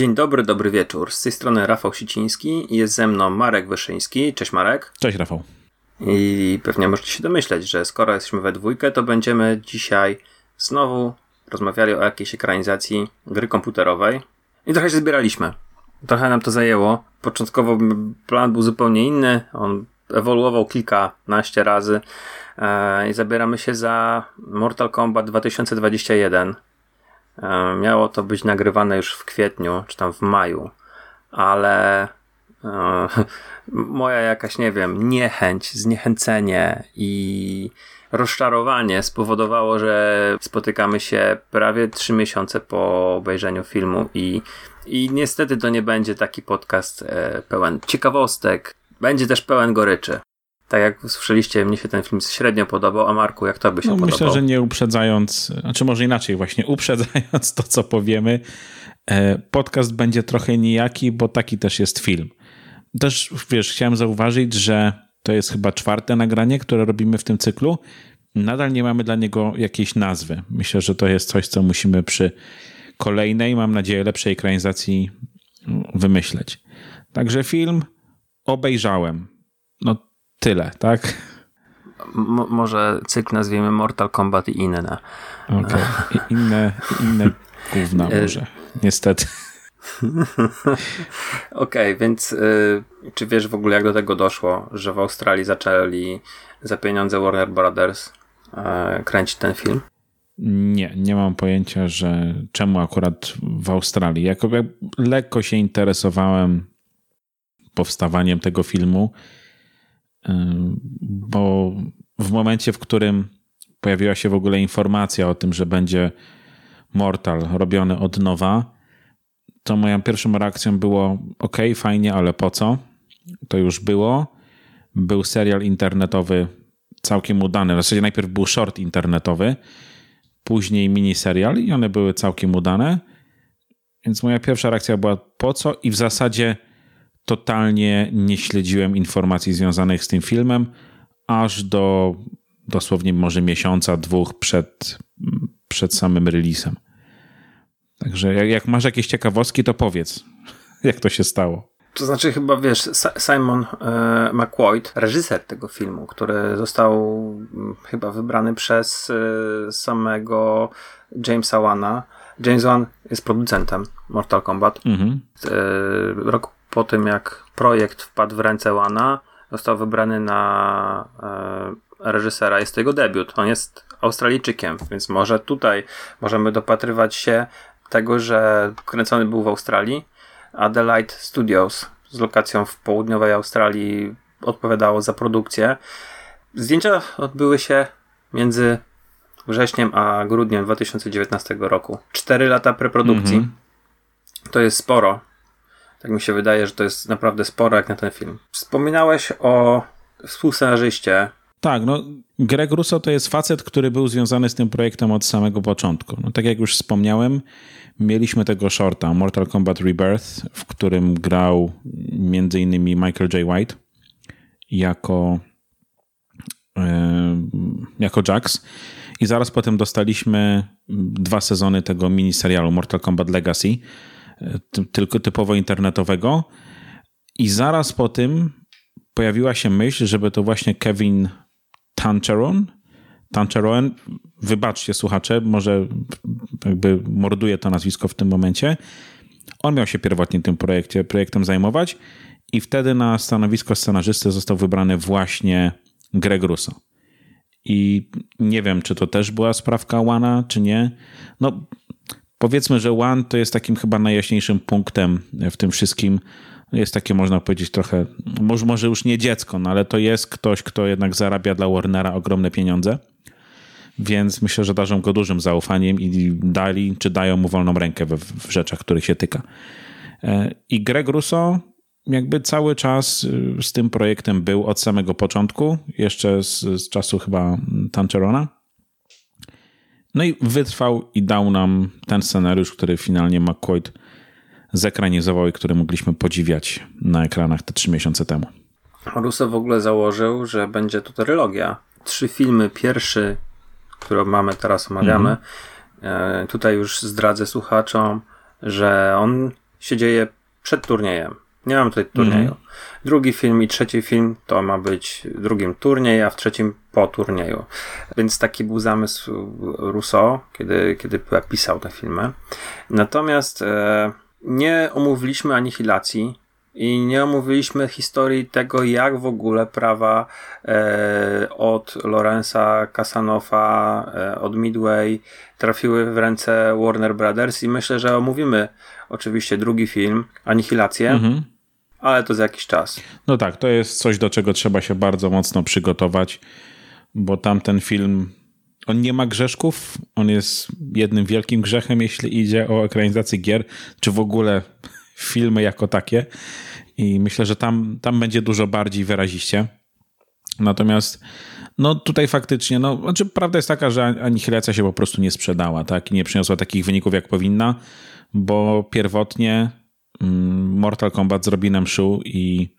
Dzień dobry, dobry wieczór. Z tej strony Rafał Siciński jest ze mną Marek Wyszyński. Cześć Marek. Cześć Rafał. I pewnie możecie się domyśleć, że skoro jesteśmy we dwójkę, to będziemy dzisiaj znowu rozmawiali o jakiejś ekranizacji gry komputerowej. I trochę się zbieraliśmy. Trochę nam to zajęło. Początkowo plan był zupełnie inny. On ewoluował kilkanaście razy. E, I zabieramy się za Mortal Kombat 2021. E, miało to być nagrywane już w kwietniu, czy tam w maju, ale e, moja jakaś, nie wiem, niechęć, zniechęcenie i rozczarowanie spowodowało, że spotykamy się prawie trzy miesiące po obejrzeniu filmu i, i niestety to nie będzie taki podcast e, pełen ciekawostek, będzie też pełen goryczy. Tak jak słyszeliście, mnie się ten film średnio podobał, a Marku, jak to by się no, podobał? Myślę, że nie uprzedzając, znaczy może inaczej właśnie, uprzedzając to, co powiemy, e, podcast będzie trochę nijaki, bo taki też jest film. Też, wiesz, chciałem zauważyć, że to jest chyba czwarte nagranie, które robimy w tym cyklu. Nadal nie mamy dla niego jakiejś nazwy. Myślę, że to jest coś, co musimy przy kolejnej, mam nadzieję, lepszej ekranizacji wymyśleć. Także film obejrzałem. No tyle, tak? M może cykl nazwiemy Mortal Kombat i inne. Okay. inne, inne gówna e, może, niestety. Okej, okay, więc y, czy wiesz w ogóle jak do tego doszło, że w Australii zaczęli za pieniądze Warner Brothers y, kręcić ten film? Nie, nie mam pojęcia, że czemu akurat w Australii. Jako, jak lekko się interesowałem powstawaniem tego filmu, bo w momencie, w którym pojawiła się w ogóle informacja o tym, że będzie Mortal robiony od nowa, to moją pierwszą reakcją było: OK, fajnie, ale po co? To już było. Był serial internetowy całkiem udany. W zasadzie najpierw był short internetowy, później miniserial i one były całkiem udane. Więc moja pierwsza reakcja była: po co? I w zasadzie totalnie nie śledziłem informacji związanych z tym filmem, aż do dosłownie może miesiąca, dwóch przed, przed samym releasem. Także jak, jak masz jakieś ciekawostki, to powiedz, jak to się stało. To znaczy chyba, wiesz, Simon e, McQuoid, reżyser tego filmu, który został mm, chyba wybrany przez e, samego Jamesa Wana. James Wan jest producentem Mortal Kombat. Mhm. E, rok po tym, jak projekt wpadł w ręce Łana, został wybrany na e, reżysera. Jest to jego debiut. On jest Australijczykiem, więc może tutaj możemy dopatrywać się tego, że kręcony był w Australii. Adelaide Studios z lokacją w południowej Australii odpowiadało za produkcję. Zdjęcia odbyły się między wrześniem a grudniem 2019 roku. Cztery lata preprodukcji. -hmm. To jest sporo tak mi się wydaje, że to jest naprawdę sporo jak na ten film. Wspominałeś o współscenarzyście. Tak, no Greg Russo to jest facet, który był związany z tym projektem od samego początku. No, tak jak już wspomniałem, mieliśmy tego shorta Mortal Kombat Rebirth, w którym grał m.in. Michael J. White jako, yy, jako Jax. I zaraz potem dostaliśmy dwa sezony tego miniserialu Mortal Kombat Legacy, tylko typowo internetowego. I zaraz po tym pojawiła się myśl, żeby to właśnie Kevin Tancheron, Tancheron, wybaczcie słuchacze, może jakby morduje to nazwisko w tym momencie. On miał się pierwotnie tym projekcie, projektem zajmować i wtedy na stanowisko scenarzysty został wybrany właśnie Greg Russo. I nie wiem, czy to też była sprawka Łana, czy nie. No, Powiedzmy, że One to jest takim chyba najjaśniejszym punktem w tym wszystkim. Jest takie, można powiedzieć, trochę, może, może już nie dziecko, no ale to jest ktoś, kto jednak zarabia dla Warnera ogromne pieniądze. Więc myślę, że darzą go dużym zaufaniem i dali, czy dają mu wolną rękę w, w rzeczach, których się tyka. E, I Greg Russo jakby cały czas y, z tym projektem był od samego początku, jeszcze z, z czasu chyba Tancherona. No i wytrwał i dał nam ten scenariusz, który finalnie McCoy zekranizował i który mogliśmy podziwiać na ekranach te trzy miesiące temu. Russo w ogóle założył, że będzie to trylogia. Trzy filmy. Pierwszy, który mamy teraz, omawiamy. Mhm. E, tutaj już zdradzę słuchaczom, że on się dzieje przed turniejem. Nie mam tutaj turnieju. Mhm. Drugi film i trzeci film to ma być drugim turniej, a w trzecim po turnieju. Więc taki był zamysł Rousseau, kiedy, kiedy pisał te filmy. Natomiast e, nie omówiliśmy anihilacji i nie omówiliśmy historii tego, jak w ogóle prawa e, od Lorenza Casanofa, e, od Midway trafiły w ręce Warner Brothers i myślę, że omówimy oczywiście drugi film, Anihilację, mhm. ale to za jakiś czas. No tak, to jest coś, do czego trzeba się bardzo mocno przygotować, bo tamten film on nie ma grzeszków, on jest jednym wielkim grzechem, jeśli idzie o ekranizację gier, czy w ogóle filmy jako takie. I myślę, że tam, tam będzie dużo bardziej wyraziście. Natomiast no tutaj faktycznie, no, znaczy prawda jest taka, że Anihilacja się po prostu nie sprzedała, tak? I nie przyniosła takich wyników, jak powinna, bo pierwotnie mm, Mortal Kombat zrobi nam show i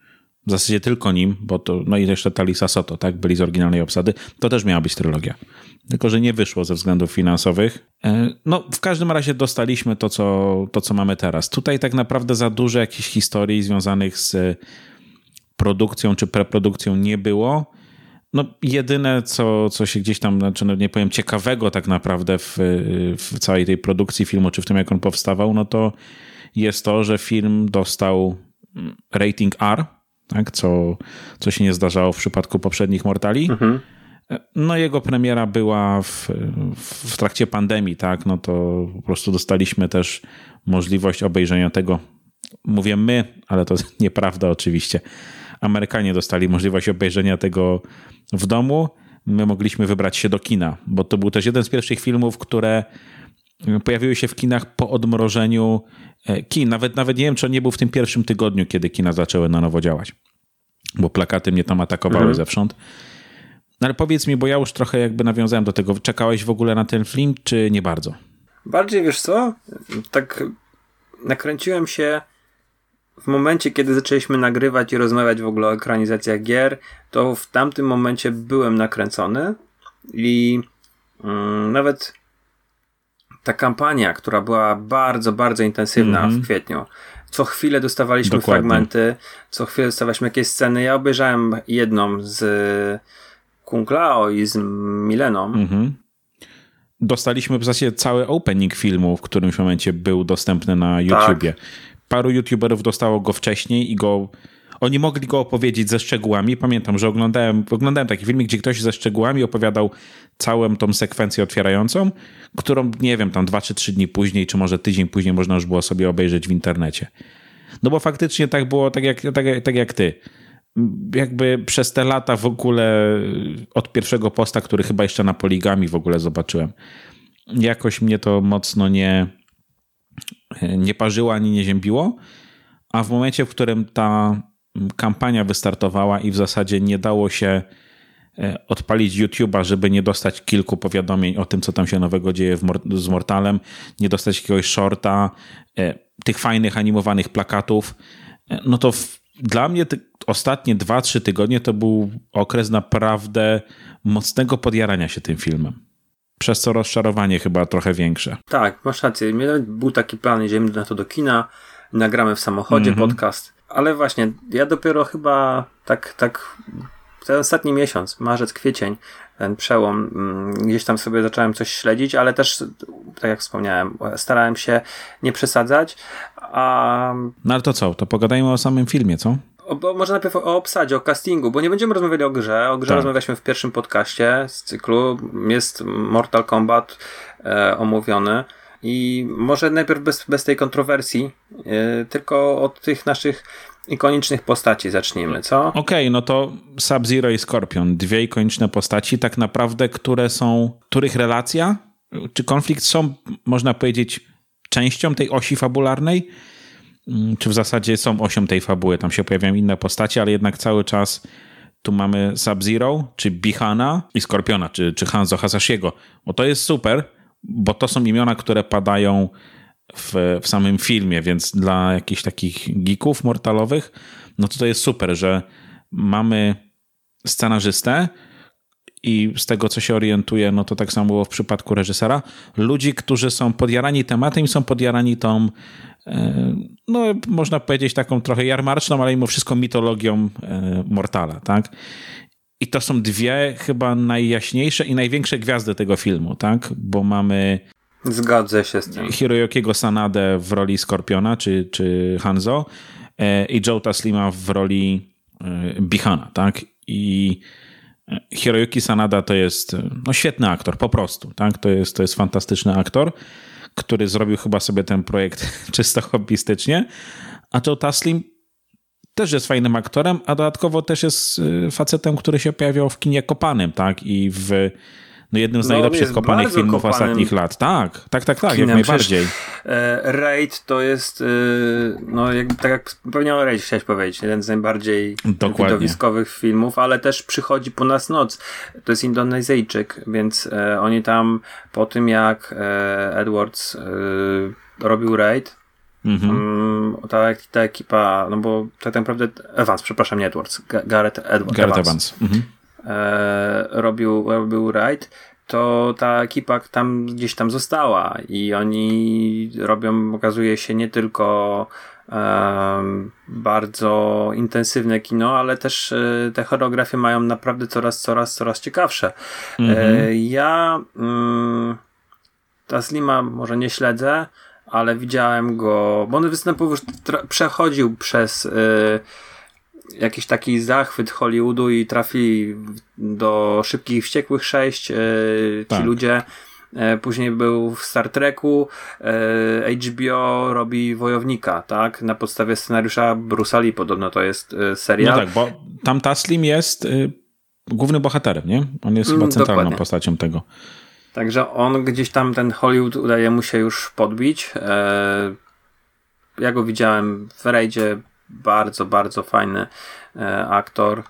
w zasadzie tylko nim, bo to, no i jeszcze Talisa Soto, tak, byli z oryginalnej obsady, to też miała być trylogia. Tylko, że nie wyszło ze względów finansowych. E, no, w każdym razie dostaliśmy to co, to, co mamy teraz. Tutaj tak naprawdę za dużo jakichś historii związanych z produkcją czy preprodukcją nie było. No, jedyne, co, co się gdzieś tam, znaczy, no nie powiem, ciekawego tak naprawdę w, w całej tej produkcji filmu, czy w tym, jak on powstawał, no to jest to, że film dostał rating R, tak, co, co się nie zdarzało w przypadku poprzednich Mortali. Mhm. No jego premiera była w, w trakcie pandemii, tak, no to po prostu dostaliśmy też możliwość obejrzenia tego. Mówię my, ale to nieprawda oczywiście. Amerykanie dostali możliwość obejrzenia tego w domu. My mogliśmy wybrać się do kina, bo to był też jeden z pierwszych filmów, które pojawiły się w kinach po odmrożeniu e, kin. Nawet, nawet nie wiem, czy on nie był w tym pierwszym tygodniu, kiedy kina zaczęły na nowo działać, bo plakaty mnie tam atakowały mhm. zewsząd. No ale powiedz mi, bo ja już trochę jakby nawiązałem do tego. Czekałeś w ogóle na ten film, czy nie bardzo? Bardziej wiesz co? Tak nakręciłem się w momencie, kiedy zaczęliśmy nagrywać i rozmawiać w ogóle o ekranizacjach gier, to w tamtym momencie byłem nakręcony i mm, nawet ta kampania, która była bardzo, bardzo intensywna mm -hmm. w kwietniu. Co chwilę dostawaliśmy Dokładnie. fragmenty, co chwilę dostawaliśmy jakieś sceny. Ja obejrzałem jedną z Kunglao i z Mileną. Mhm. Dostaliśmy w zasadzie cały opening filmu, w którymś momencie był dostępny na YouTubie. Tak. Paru YouTuberów dostało go wcześniej i go oni mogli go opowiedzieć ze szczegółami. Pamiętam, że oglądałem, oglądałem taki filmik, gdzie ktoś ze szczegółami opowiadał całą tą sekwencję otwierającą, którą, nie wiem, tam dwa czy trzy dni później, czy może tydzień później można już było sobie obejrzeć w internecie. No bo faktycznie tak było, tak jak, tak, tak jak ty jakby przez te lata w ogóle od pierwszego posta, który chyba jeszcze na poligami w ogóle zobaczyłem, jakoś mnie to mocno nie, nie parzyło ani nie ziębiło, a w momencie, w którym ta kampania wystartowała i w zasadzie nie dało się e, odpalić YouTube'a, żeby nie dostać kilku powiadomień o tym, co tam się nowego dzieje z Mortalem, nie dostać jakiegoś shorta, e, tych fajnych animowanych plakatów, e, no to w, dla mnie te ostatnie 2-3 tygodnie to był okres naprawdę mocnego podjarania się tym filmem. Przez co rozczarowanie chyba trochę większe. Tak, masz rację. Był taki plan, jedziemy na to do kina, nagramy w samochodzie mm -hmm. podcast, ale właśnie ja dopiero chyba tak, tak ten ostatni miesiąc, marzec, kwiecień, ten przełom, mm, gdzieś tam sobie zacząłem coś śledzić, ale też, tak jak wspomniałem, starałem się nie przesadzać. A... No ale to co? To pogadajmy o samym filmie, co? O, bo może najpierw o obsadzie, o castingu, bo nie będziemy rozmawiali o grze. O grze tak. rozmawialiśmy w pierwszym podcaście z cyklu. Jest Mortal Kombat e, omówiony. I może najpierw bez, bez tej kontrowersji, e, tylko od tych naszych ikonicznych postaci zacznijmy, co? Okej, okay, no to Sub-Zero i Scorpion, dwie ikoniczne postaci, tak naprawdę, które są, których relacja czy konflikt są, można powiedzieć, częścią tej osi fabularnej, mm, czy w zasadzie są osią tej fabuły. Tam się pojawiają inne postacie, ale jednak cały czas tu mamy Sub-Zero, czy Bihana i Skorpiona, czy, czy Hanzo Hasashiego. Bo to jest super, bo to są imiona, które padają w, w samym filmie, więc dla jakichś takich geeków mortalowych, no to to jest super, że mamy scenarzystę i z tego, co się orientuję, no to tak samo było w przypadku reżysera, ludzi, którzy są podjarani tematem i są podjarani tą, e, no można powiedzieć taką trochę jarmarczną, ale mimo wszystko mitologią e, Mortala, tak? I to są dwie chyba najjaśniejsze i największe gwiazdy tego filmu, tak? Bo mamy Zgadzę się z tym. Hiroyokiego Sanadę w roli Skorpiona czy, czy Hanzo e, i Joe Taslima w roli Bihana, tak? I Hiroyuki Sanada to jest no, świetny aktor, po prostu. Tak? To, jest, to jest fantastyczny aktor, który zrobił chyba sobie ten projekt czysto hobbystycznie. A Joe Taslim też jest fajnym aktorem, a dodatkowo też jest y, facetem, który się pojawiał w kinie kopanym, tak? I w no jednym z no, najlepszych kopanych filmów kopanym. ostatnich lat. Tak, tak, tak, tak, jak najbardziej. E, Raid to jest, e, no jak, tak jak pewnie o Raid chciałeś powiedzieć, jeden z najbardziej Dokładnie. widowiskowych filmów, ale też przychodzi po nas noc. To jest Indonezyjczyk, więc e, oni tam po tym jak e, Edwards e, robił Raid, Mhm. Um, ta, ta ekipa, no bo tak naprawdę Evans, przepraszam, nie Edwards, Gareth, Edwards. Gareth Evans. Evans. Mhm e, robił, robił raid, to ta ekipa tam gdzieś tam została i oni robią, okazuje się, nie tylko bardzo intensywne kino, ale też e, te choreografie mają naprawdę coraz, coraz, coraz ciekawsze. Mm -hmm. ja mm, ta Slima może nie śledzę, ale widziałem go, bo on występował przechodził przez e, jakiś taki zachwyt Hollywoodu i trafi do Szybkich Wściekłych 6 e, ci tak. ludzie. E, później był w Star Treku, e, HBO robi Wojownika, tak? Na podstawie scenariusza Bruce'a Lee podobno to jest serial. No tak, bo tam Taslim jest głównym bohaterem, nie? On jest chyba mm, centralną Dokładnie. postacią tego. Także on gdzieś tam, ten Hollywood udaje mu się już podbić. Ja go widziałem w rejdzie bardzo, bardzo fajny e, aktor.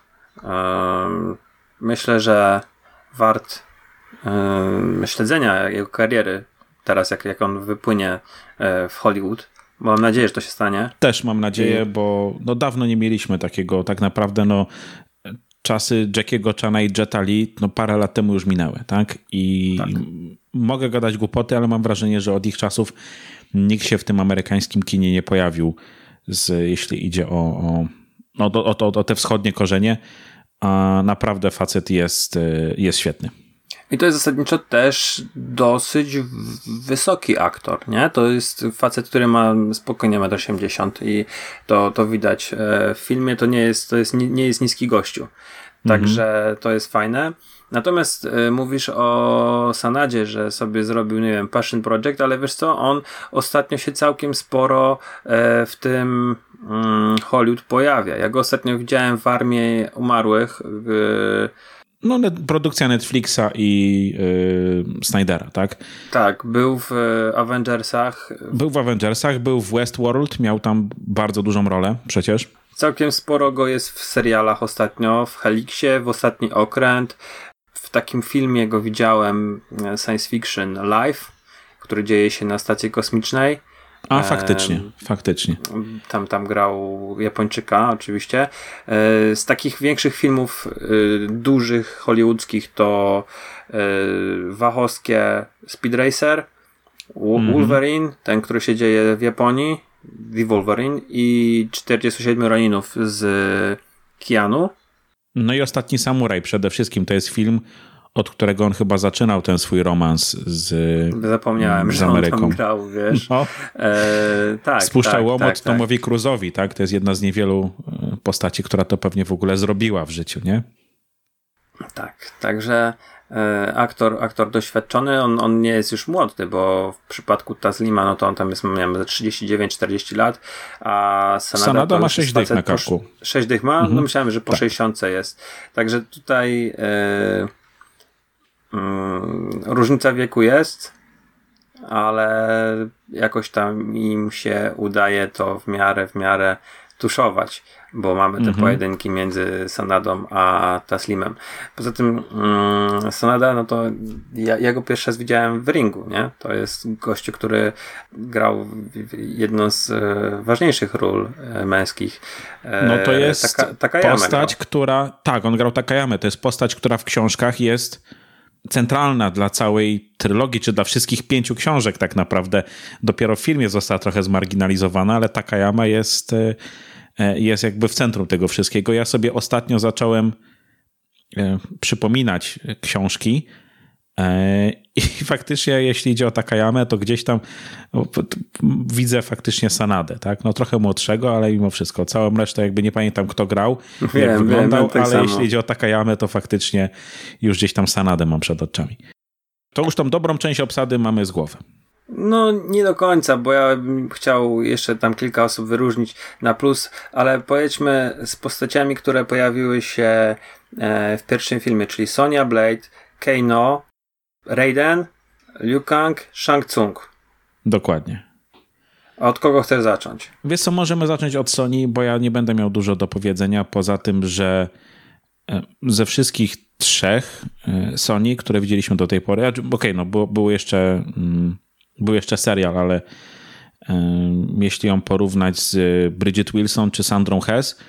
E, myślę, że wart e, śledzenia jego kariery teraz, jak, jak on wypłynie w Hollywood. Mam nadzieję, że to się stanie. Też mam nadzieję, bo no dawno nie mieliśmy takiego, tak naprawdę no czasy Jackiego Chana i Jetta Lee no parę lat temu już minęły, tak? I tak. mogę gadać głupoty, ale mam wrażenie, że od ich czasów nikt się w tym amerykańskim kinie nie pojawił z, jeśli idzie o, o, no, o, o, o te wschodnie korzenie, a naprawdę facet jest, y, jest świetny. I to jest zasadniczo też dosyć wysoki aktor, nie? To jest facet, który ma spokojnie 1,80 m i to, to widać e, w filmie, to nie jest, to jest, nie jest niski gościu. Także mhm. to jest fajne. Natomiast y, mówisz o Sanadzie, że sobie zrobił, nie wiem, Passion Project, ale wiesz co, on ostatnio się całkiem sporo e, w tym mm, Hollywood pojawia. Ja go ostatnio widziałem w Armii Umarłych. No, produkcja Netflixa i yy, Snydera, tak? Tak, był w Avengersach. Był w Avengersach, był w Westworld, miał tam bardzo dużą rolę przecież. Całkiem sporo go jest w serialach ostatnio, w Helixie, w Ostatni Okręt, takim filmie go widziałem, e, science fiction Live, który dzieje się na stacji kosmicznej. A, faktycznie, e, faktycznie. Tam, tam grał Japończyka, oczywiście. E, z takich większych filmów, e, dużych, hollywoodzkich, to e, Wachowskie Speed Racer. Wolverine, mm -hmm. ten, który się dzieje w Japonii, The Wolverine i 47 Roninów z Keanu. No i Ostatni Samuraj przede wszystkim to jest film, od którego on chyba zaczynał ten swój romans z Zapomniałem, z że on tam grał, wiesz. No. E, tak, Spuszczał tak, łomot tak, Tomowi tak. Cruzowi, tak? To jest jedna z niewielu e, postaci, która to pewnie w ogóle zrobiła w życiu, nie? Tak, także e, aktor, aktor doświadczony, on, on nie jest już młody, bo w przypadku Tazlima, no to on tam jest, miałem 39-40 lat, a Sanada, Sanada ma 6 dych na karku. 6 dych ma? Mhm. No myślałem, że po tak. 60 jest. Także tutaj e, różnica wieku jest, ale jakoś tam im się udaje to w miarę, w miarę tuszować, bo mamy te mhm. pojedynki między Sanadą a Taslimem. Poza tym mm, Sanada, no to ja, ja go pierwszy raz widziałem w ringu, nie? To jest gościu, który grał jedną z e, ważniejszych ról e, męskich. E, no to jest taka, taka postać, która, tak, on grał Takayamę, to jest postać, która w książkach jest centralna dla całej trylogii, czy dla wszystkich pięciu książek tak naprawdę. Dopiero w filmie została trochę zmarginalizowana, ale Takayama jest, e, e, jest jakby w centrum tego wszystkiego. Ja sobie ostatnio zacząłem e, przypominać książki I faktycznie, jeśli idzie o Takayamę, to gdzieś tam widzę faktycznie Sanadę, tak? No trochę młodszego, ale mimo wszystko. Całą resztę jakby nie pamiętam, kto grał, wiem, jak wyglądał, tak ale samo. jeśli idzie o Takayamę, to faktycznie już gdzieś tam Sanadę mam przed oczami. To już tą dobrą część obsady mamy z głowy. No, nie do końca, bo ja bym chciał jeszcze tam kilka osób wyróżnić na plus, ale pojedźmy z postaciami, które pojawiły się e, w pierwszym filmie, czyli Sonia Blade, Keino, Raiden, Liu Kang, Shang Tsung. Dokładnie. A od kogo chcesz zacząć? Wiesz co, możemy zacząć od Sony, bo ja nie będę miał dużo do powiedzenia, poza tym, że e, ze wszystkich trzech e, Sony, które widzieliśmy do tej pory, okej, okay, no było, był, jeszcze, mm, był jeszcze serial, ale um, jeśli ją porównać z Bridget Wilson czy Sandrą Hess,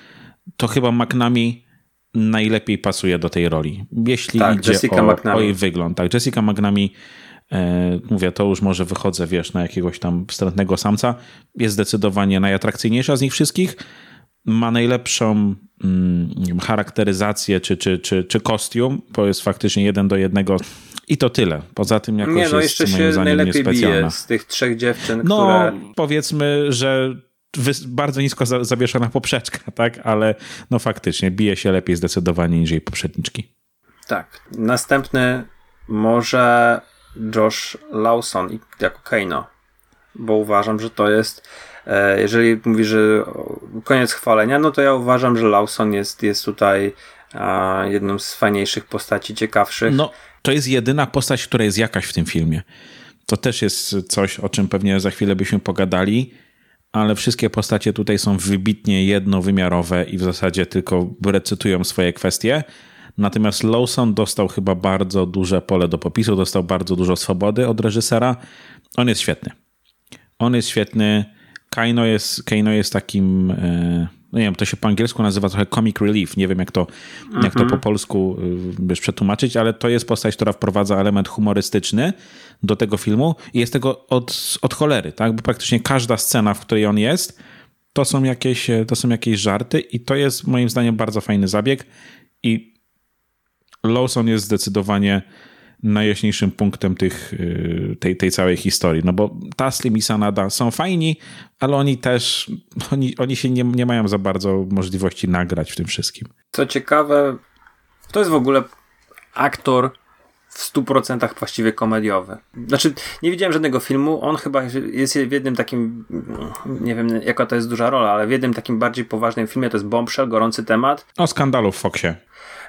to chyba McNamee najlepiej pasuje do tej roli. Jeśli tak, idzie o, o, jej wygląd. Tak, Jessica McNamee, e, mówię, to już może wychodzę, wiesz, na jakiegoś tam wstrętnego samca, jest zdecydowanie najatrakcyjniejsza z nich wszystkich. Ma najlepszą mm, charakteryzację czy, czy, czy, czy kostium, bo jest faktycznie jeden do jednego i to tyle. Poza tym jakoś Nie, no jest jeszcze moim się najlepiej bije z tych trzech dziewczyn, no, które... powiedzmy, że bardzo nisko zawieszona poprzeczka, tak? Ale no faktycznie bije się lepiej zdecydowanie niż jej poprzedniczki. Tak. Następny może Josh Lawson jako Keino, bo uważam, że to jest e, jeżeli mówi, że koniec chwalenia, no to ja uważam, że Lawson jest, jest tutaj jedną z fajniejszych postaci, ciekawszych. No, to jest jedyna postać, która jest jakaś w tym filmie. To też jest coś, o czym pewnie za chwilę byśmy pogadali ale wszystkie postacie tutaj są wybitnie jednowymiarowe i w zasadzie tylko recytują swoje kwestie. Natomiast Lawson dostał chyba bardzo duże pole do popisu, dostał bardzo dużo swobody od reżysera. On jest świetny. On jest świetny. Kaino jest, Kaino jest takim. E, no nie wiem, to się po angielsku nazywa trochę comic relief. Nie wiem, jak to, jak to po mhm. polsku y, wiesz, przetłumaczyć, ale to jest postać, która wprowadza element humorystyczny do tego filmu i jest tego od, od cholery, tak? Bo praktycznie każda scena, w której on jest, to są jakieś, to są jakieś żarty i to jest moim zdaniem bardzo fajny zabieg i Lawson jest zdecydowanie najjaśniejszym punktem tych, y, tej, tej całej historii. No bo Taslim i Sanada są fajni, ale oni też, oni, oni się nie, nie mają za bardzo możliwości nagrać w tym wszystkim. Co ciekawe, to jest w ogóle aktor w 100% właściwie komediowy. Znaczy, nie widziałem żadnego filmu. On chyba jest w jednym takim, nie wiem jaka to jest duża rola, ale w jednym takim bardziej poważnym filmie to jest Bombshell, gorący temat. O skandalu w Foxie.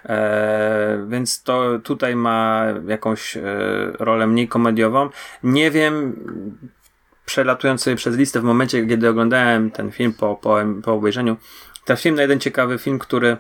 E, więc to tutaj ma jakąś e, rolę mniej komediową. Nie wiem, przelatując sobie przez listę w momencie, kiedy oglądałem ten film po, po, po obejrzeniu, trafiłem na jeden ciekawy film, który,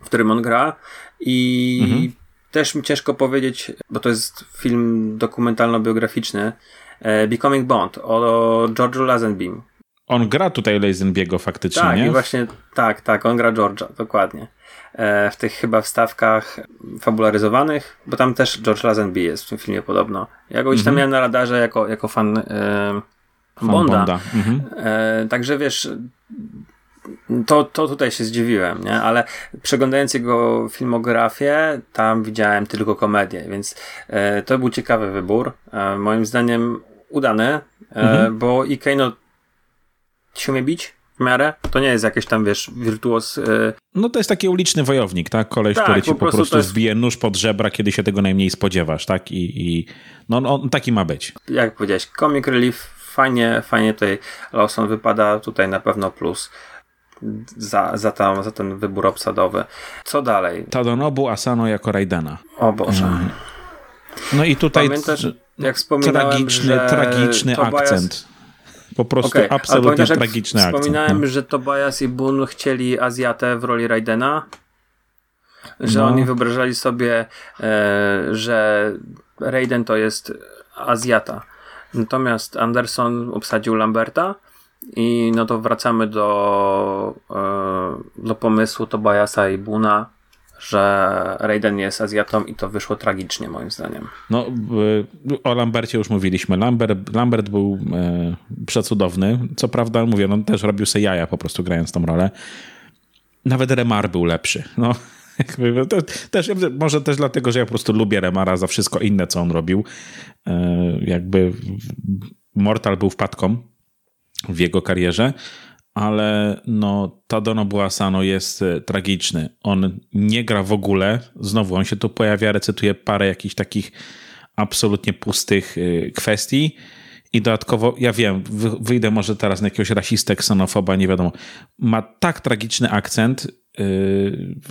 w którym on gra i mhm. też mi ciężko powiedzieć, bo to jest film dokumentalno-biograficzny, e, Becoming Bond o George'u Lazenbym. On gra tutaj Lazenbiego faktycznie, tak, nie? Tak, właśnie, tak, tak, on gra George'a, dokładnie. E, w tych chyba wstawkach fabularyzowanych, bo tam też George Lazenby jest w tym filmie podobno. Ja go gdzieś tam mhm. miałem na radarze jako, jako fan, e, fan Bonda. Bonda. Mhm. E, także wiesz, to, to tutaj się zdziwiłem, nie? Ale przeglądając jego filmografię, tam widziałem tylko komedię, więc e, to był ciekawy wybór. E, moim zdaniem udany, e, mhm. bo i Kano się umie bić, w miarę. To nie jest jakiś tam, wiesz, wirtuos. Yy... No to jest taki uliczny wojownik, tak? Koleś, tak, który ci po prostu, prostu jest... wbije nóż pod żebra, kiedy się tego najmniej spodziewasz, tak? I, i no on taki ma być. Jak powiedziałeś, comic relief, fajnie, fajnie tutaj Lawson wypada, tutaj na pewno plus. Za, za, tam, za ten wybór obsadowy. Co dalej? Tadonobu Asano jako Raidena. O Boże. Mm. No i tutaj Pamiętasz, jak wspominałem, tragiczny, tragiczny akcent Po prostu okay. absolutnie tragiczny akcent. Wspominałem, no. że Tobias i Boone chcieli Azjatę w roli Raidena, że no. oni wyobrażali sobie, e, że Raiden to jest Azjata. Natomiast Anderson obsadził Lamberta i no to wracamy do, e, do pomysłu Tobiasa i Buna, że Raiden jest Azjatą i to wyszło tragicznie moim zdaniem. No o Lambercie już mówiliśmy. Lambert, Lambert był e, przecudowny. Co prawda, mówię, on też robił sobie jaja po prostu grając tą rolę. Nawet Remar był lepszy. No, też, może też dlatego, że ja po prostu lubię Remara za wszystko inne, co on robił. E, jakby Mortal był wpadką w jego karierze, ale no Tadono Buasano jest e, tragiczny. On nie gra w ogóle. Znowu on się tu pojawia, recytuje parę jakichś takich absolutnie pustych e, kwestii. I dodatkowo, ja wiem, wyjdę może teraz na jakiegoś rasistę, ksenofoba, nie wiadomo. Ma tak tragiczny akcent,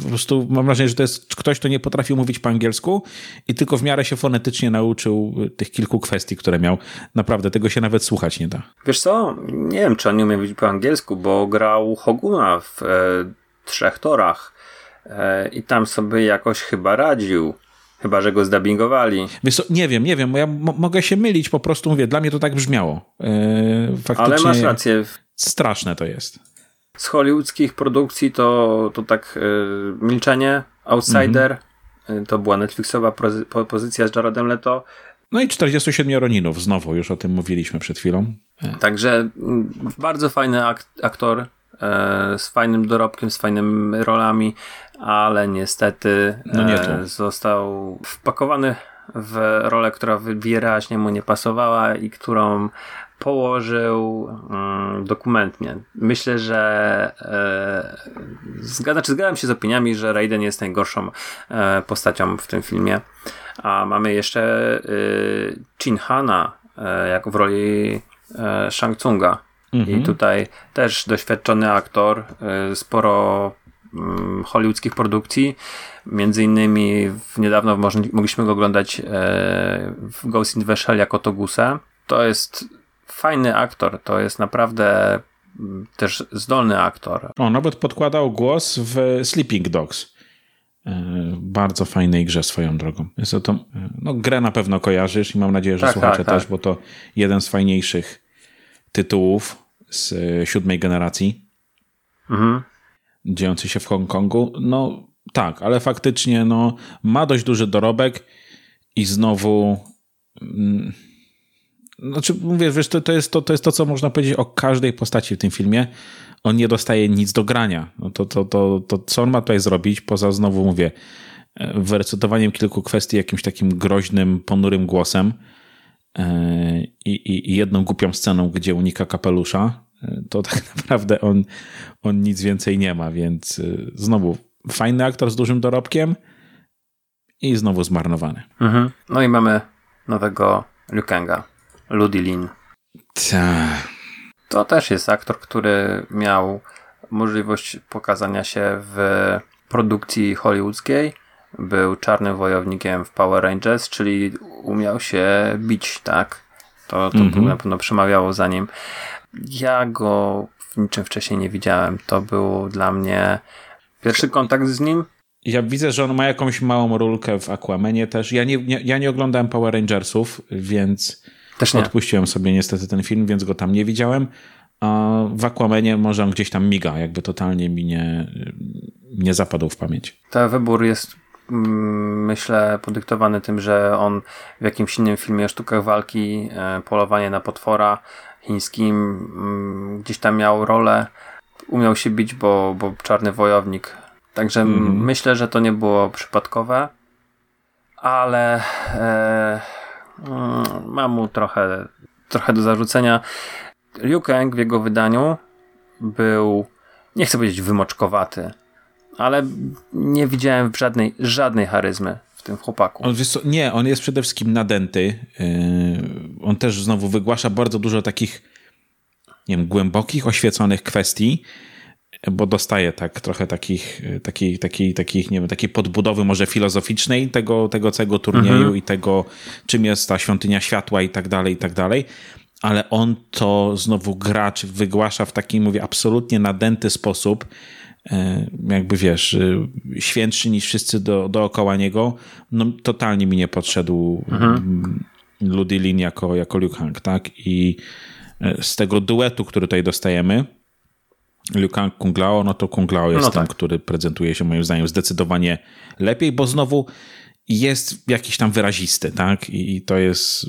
po prostu mam wrażenie, że to jest ktoś, kto nie potrafił mówić po angielsku i tylko w miarę się fonetycznie nauczył tych kilku kwestii, które miał. Naprawdę, tego się nawet słuchać nie da. Wiesz co, nie wiem, czy on nie umie mówić po angielsku, bo grał Hoguna w e, trzech torach e, i tam sobie jakoś chyba radził. Chyba, że go zdabingowali. Wiesz co, nie wiem, nie wiem, ja mogę się mylić, po prostu mówię, dla mnie to tak brzmiało. E, Ale masz rację. Straszne to jest z hollywoodzkich produkcji to, to tak y, Milczenie, Outsider, mm-hmm. to była Netflixowa pozycja z Jaredem Leto. No i 47 Roninów, znowu już o tym mówiliśmy przed chwilą. Także bardzo fajny ak- aktor, e, z fajnym dorobkiem, z fajnymi rolami, ale niestety no nie e, został wpakowany w rolę, która wyraźnie mu nie pasowała i którą położył mm, dokumentnie. Myślę, że e, zgadzam, czy zgadzam się z opiniami, że Raiden jest najgorszą e, postacią w tym filmie. A mamy jeszcze e, Chin Hana e, jako w roli e, Shang Tsunga. Mhm. I tutaj też doświadczony aktor, sporo mm, hollywoodzkich produkcji. Między innymi w, niedawno mogliśmy go oglądać w Ghost in the Shell jako Togusa. To jest fajny aktor, to jest naprawdę mm, też zdolny aktor. O, nawet podkładał głos w Sleeping Dogs. E, bardzo fajnej grze swoją drogą. Jest to, no, grę na pewno kojarzysz i mam nadzieję, że tak, słuchacze tak, tak. też, bo to jeden z fajniejszych tytułów z e, siódmej generacji. Mhm. Dziejący się w Hongkongu. No tak, ale faktycznie no, ma dość duży dorobek i znowu. Mm, znaczy, mówię, wiesz, to, to, jest to, to jest to, co można powiedzieć o każdej postaci w tym filmie. On nie dostaje nic do grania. No to, to, to, to co on ma tutaj zrobić, poza znowu mówię, e, wyrecytowaniem kilku kwestii jakimś takim groźnym, ponurym głosem e, i, i, i jedną głupią sceną, gdzie unika kapelusza, e, to tak naprawdę on, on nic więcej nie ma, więc znowu fajny aktor z dużym dorobkiem i znowu zmarnowany. Mhm. No i mamy nowego Liu Ludilin. Ta. To też jest aktor, który miał możliwość pokazania się w produkcji hollywoodzkiej. Był czarnym wojownikiem w Power Rangers, czyli umiał się bić, tak? To, to -hmm. na pewno przemawiało za nim. Ja go w niczym wcześniej nie widziałem. To był dla mnie pierwszy kontakt z nim. Ja widzę, że on ma jakąś małą rulkę w Aquamanie też. Ja nie, nie, ja nie oglądałem Power Rangersów, więc też nie. Odpuściłem sobie niestety ten film, więc go tam nie widziałem. A w Aquamanie może on gdzieś tam miga, jakby totalnie mi nie, nie zapadł w pamięć. Ten wybór jest mm, myślę podyktowany tym, że on w jakimś innym filmie o sztukach walki, e, polowanie na potwora chińskim, mm, gdzieś tam miał rolę, umiał się bić, bo, bo czarny wojownik. Także mm. myślę, że to nie było przypadkowe, ale e, mam mu trochę, trochę do zarzucenia. Liu Kang w jego wydaniu był, nie chcę powiedzieć wymoczkowaty, ale nie widziałem żadnej, żadnej charyzmy w tym chłopaku. On, co, nie, on jest przede wszystkim nadęty. Yy, on też znowu wygłasza bardzo dużo takich nie wiem, głębokich, oświeconych kwestii bo dostaje tak trochę takich, takich, takich, takich, nie wiem, takiej podbudowy może filozoficznej tego, tego całego turnieju mhm. i tego, czym jest ta świątynia światła i tak dalej, i tak dalej. ale on to znowu gra, czy wygłasza w taki, mówię, absolutnie nadęty sposób, e, jakby wiesz, e, świętszy niż wszyscy do, dookoła niego, no totalnie mi nie podszedł mhm. Ludilin jako, jako Liu Kang, tak? I z tego duetu, który tutaj dostajemy, Liu Kang Kung Lao, no to Kung Lao jest no tak. tym, który prezentuje się moim zdaniem zdecydowanie lepiej, bo znowu jest jakiś tam wyrazisty, tak? I to jest,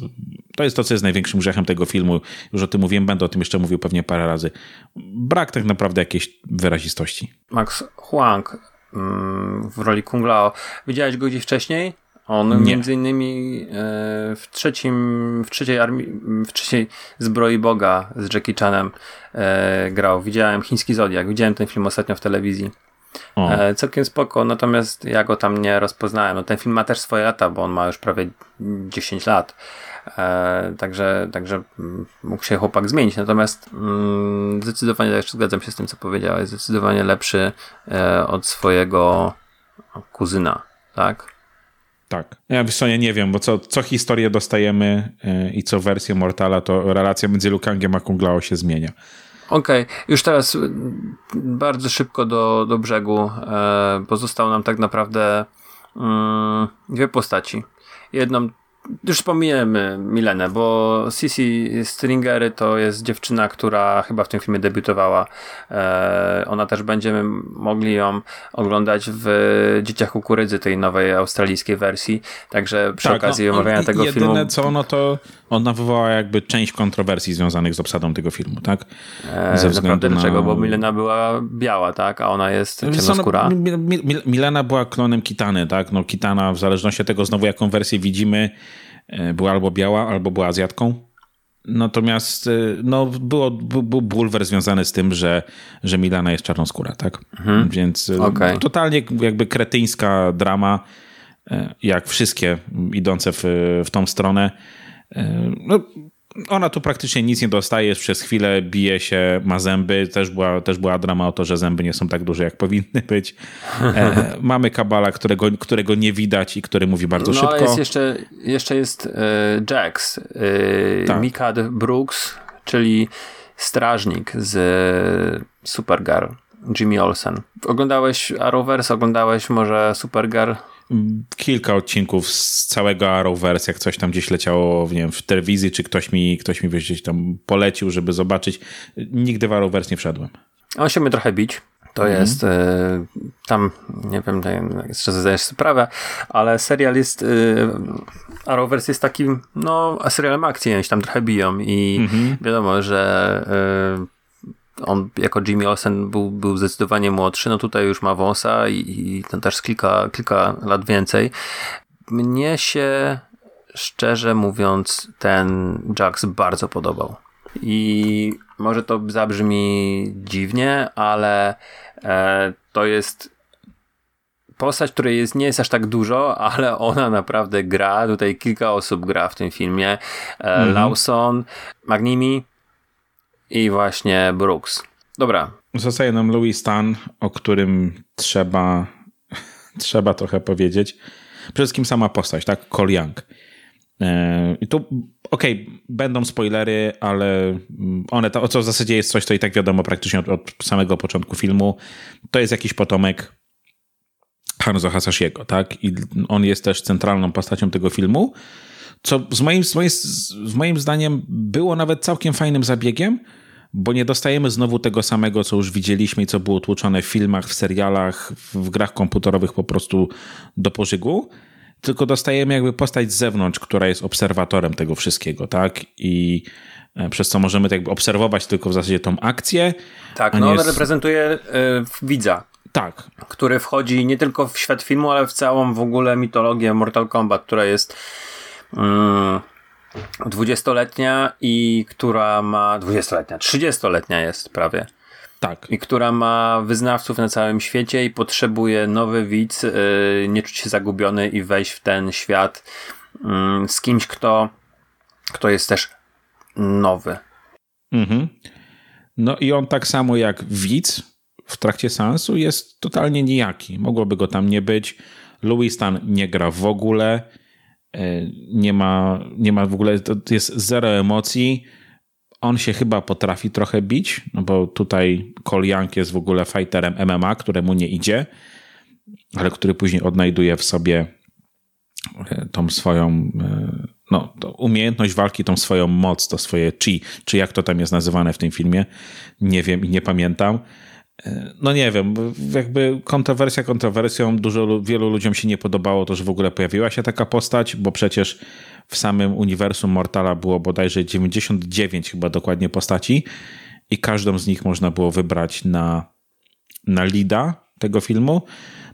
to jest to, co jest największym grzechem tego filmu. Już o tym mówiłem, będę o tym jeszcze mówił pewnie parę razy. Brak tak naprawdę jakiejś wyrazistości. Max Huang mm, w roli Kung Lao. Widziałeś go gdzieś wcześniej? On Nie. między innymi e, w trzecim, w trzeciej armii, w trzeciej Zbroi Boga z Jackie Chanem e, grał. Widziałem Chiński Zodiak, widziałem ten film ostatnio w telewizji. E, całkiem spoko, natomiast ja go tam nie rozpoznałem. No, ten film ma też swoje lata, bo on ma już prawie 10 lat. E, także, także mm, mógł się chłopak zmienić. Natomiast mm, zdecydowanie, też zgadzam się z tym, co powiedziałeś, zdecydowanie lepszy e, od swojego kuzyna, tak? Tak. Ja wiesz co, nie wiem, bo co, co historię dostajemy yy, i co wersję Mortala, to relacja między Lukangiem a Kunglao się zmienia. Okej, okay. już teraz y, bardzo szybko do, do brzegu. E, pozostał nam tak naprawdę mm, dwie postaci. Jedną już wspomniemy Milenę, bo Sisi Stringery to jest dziewczyna, która chyba w tym filmie debiutowała. E, ona też będziemy mogli ją oglądać w Dzieciach Kukurydzy, tej nowej australijskiej wersji. Także przy tak, okazji no, omawiania tego jedyne filmu. Jedyne co, no to ona wywołała jakby część kontrowersji związanych z obsadą tego filmu, tak? E, Ze względu na... dlaczego? Bo Milena była biała, tak? A ona jest ciemnoskóra. Milena była klonem Kitany, tak? No Kitana w zależności od tego znowu jaką wersję widzimy była albo biała, albo była Azjatką. Natomiast e, no, było, był bulwer związany z tym, że, że Milana jest czarnoskóra, tak? Mhm. Więc e, okay. totalnie jakby kretyńska drama, jak wszystkie idące w, w tą stronę. No, ona tu praktycznie nic nie dostaje, przez chwilę bije się, ma zęby. Też była, też była drama o to, że zęby nie są tak duże, jak powinny być. E, mamy Kabala, którego, którego nie widać i który mówi bardzo no, szybko. Jest jeszcze, jeszcze jest e, Jax, e, tak. Mikad Brooks, czyli strażnik z Supergirl. Jimmy Olsen. Oglądałeś Arrowverse? Oglądałeś może Supergirl? Kilka odcinków z całego Arrowverse, jak coś tam gdzieś leciało nie wiem, w telewizji, czy ktoś mi, ktoś mi gdzieś tam polecił, żeby zobaczyć. Nigdy w Arrowverse nie wszedłem. On się mnie trochę bić. To mm. jest y, tam, nie wiem, jeszcze zdajesz sprawę, ale serial jest, y, Arrowverse jest takim, no, serialem akcji, oni się tam trochę biją i mm -hmm. wiadomo, że y, on jako Jimmy Olsen był, był zdecydowanie młodszy, no tutaj już ma wąsa i, i ten też kilka, kilka lat więcej. Mnie się szczerze mówiąc ten Jax bardzo podobał. I może to zabrzmi dziwnie, ale e, to jest postać, której jest, nie jest aż tak dużo, ale ona naprawdę gra. Tutaj kilka osób gra w tym filmie. E, mm -hmm. Lawson, Magnimi, i właśnie Brooks. Dobra. Zostaje nam Louis Stan, o którym trzeba, trzeba trochę powiedzieć. Przede wszystkim sama postać, tak? Cole Young. E, I tu, okej, okay, będą spoilery, ale one to, co w zasadzie jest coś, co i tak wiadomo praktycznie od, od samego początku filmu. To jest jakiś potomek Hanzo Hasashiego, tak? I on jest też centralną postacią tego filmu co z moim, z moim, z moim zdaniem było nawet całkiem fajnym zabiegiem, bo nie dostajemy znowu tego samego, co już widzieliśmy i co było tłuczone w filmach, w serialach, w grach komputerowych po prostu do pożygu, tylko dostajemy jakby postać z zewnątrz, która jest obserwatorem tego wszystkiego, tak? I e, przez co możemy jakby obserwować tylko w zasadzie tą akcję. Tak, no on jest... reprezentuje y, widza. Tak. Który wchodzi nie tylko w świat filmu, ale w całą w ogóle mitologię Mortal Kombat, która jest dwudziestoletnia i która ma dwudziestoletnia, trzydziestoletnia jest prawie. Tak. I która ma wyznawców na całym świecie i potrzebuje nowy widz, yy, nie czuć się zagubiony i wejść w ten świat yy, z kimś, kto, kto jest też nowy. Mhm. No i on tak samo jak widz w trakcie seansu jest totalnie nijaki. Mogłoby go tam nie być. Louis Stan nie gra w ogóle. E, nie ma, nie ma w ogóle, to jest zero emocji. on się chyba potrafi trochę bić, no bo tutaj Young jest w ogóle fighterem MMA, któremu nie idzie, ale który później odnajduje w sobie e, tą swoją e, no, umiejętność walki, tą swoją moc, to swoje chi, czy jak to tam jest nazywane w tym filmie, nie wiem i nie pamiętam. E, no nie wiem, jakby kontrowersja kontrowersją, dużo, wielu ludziom się nie podobało to, że w ogóle pojawiła się taka postać, bo przecież w samym uniwersum Mortala było bodajże 99 chyba dokładnie postaci i każdą z nich można było wybrać na, na lida tego filmu.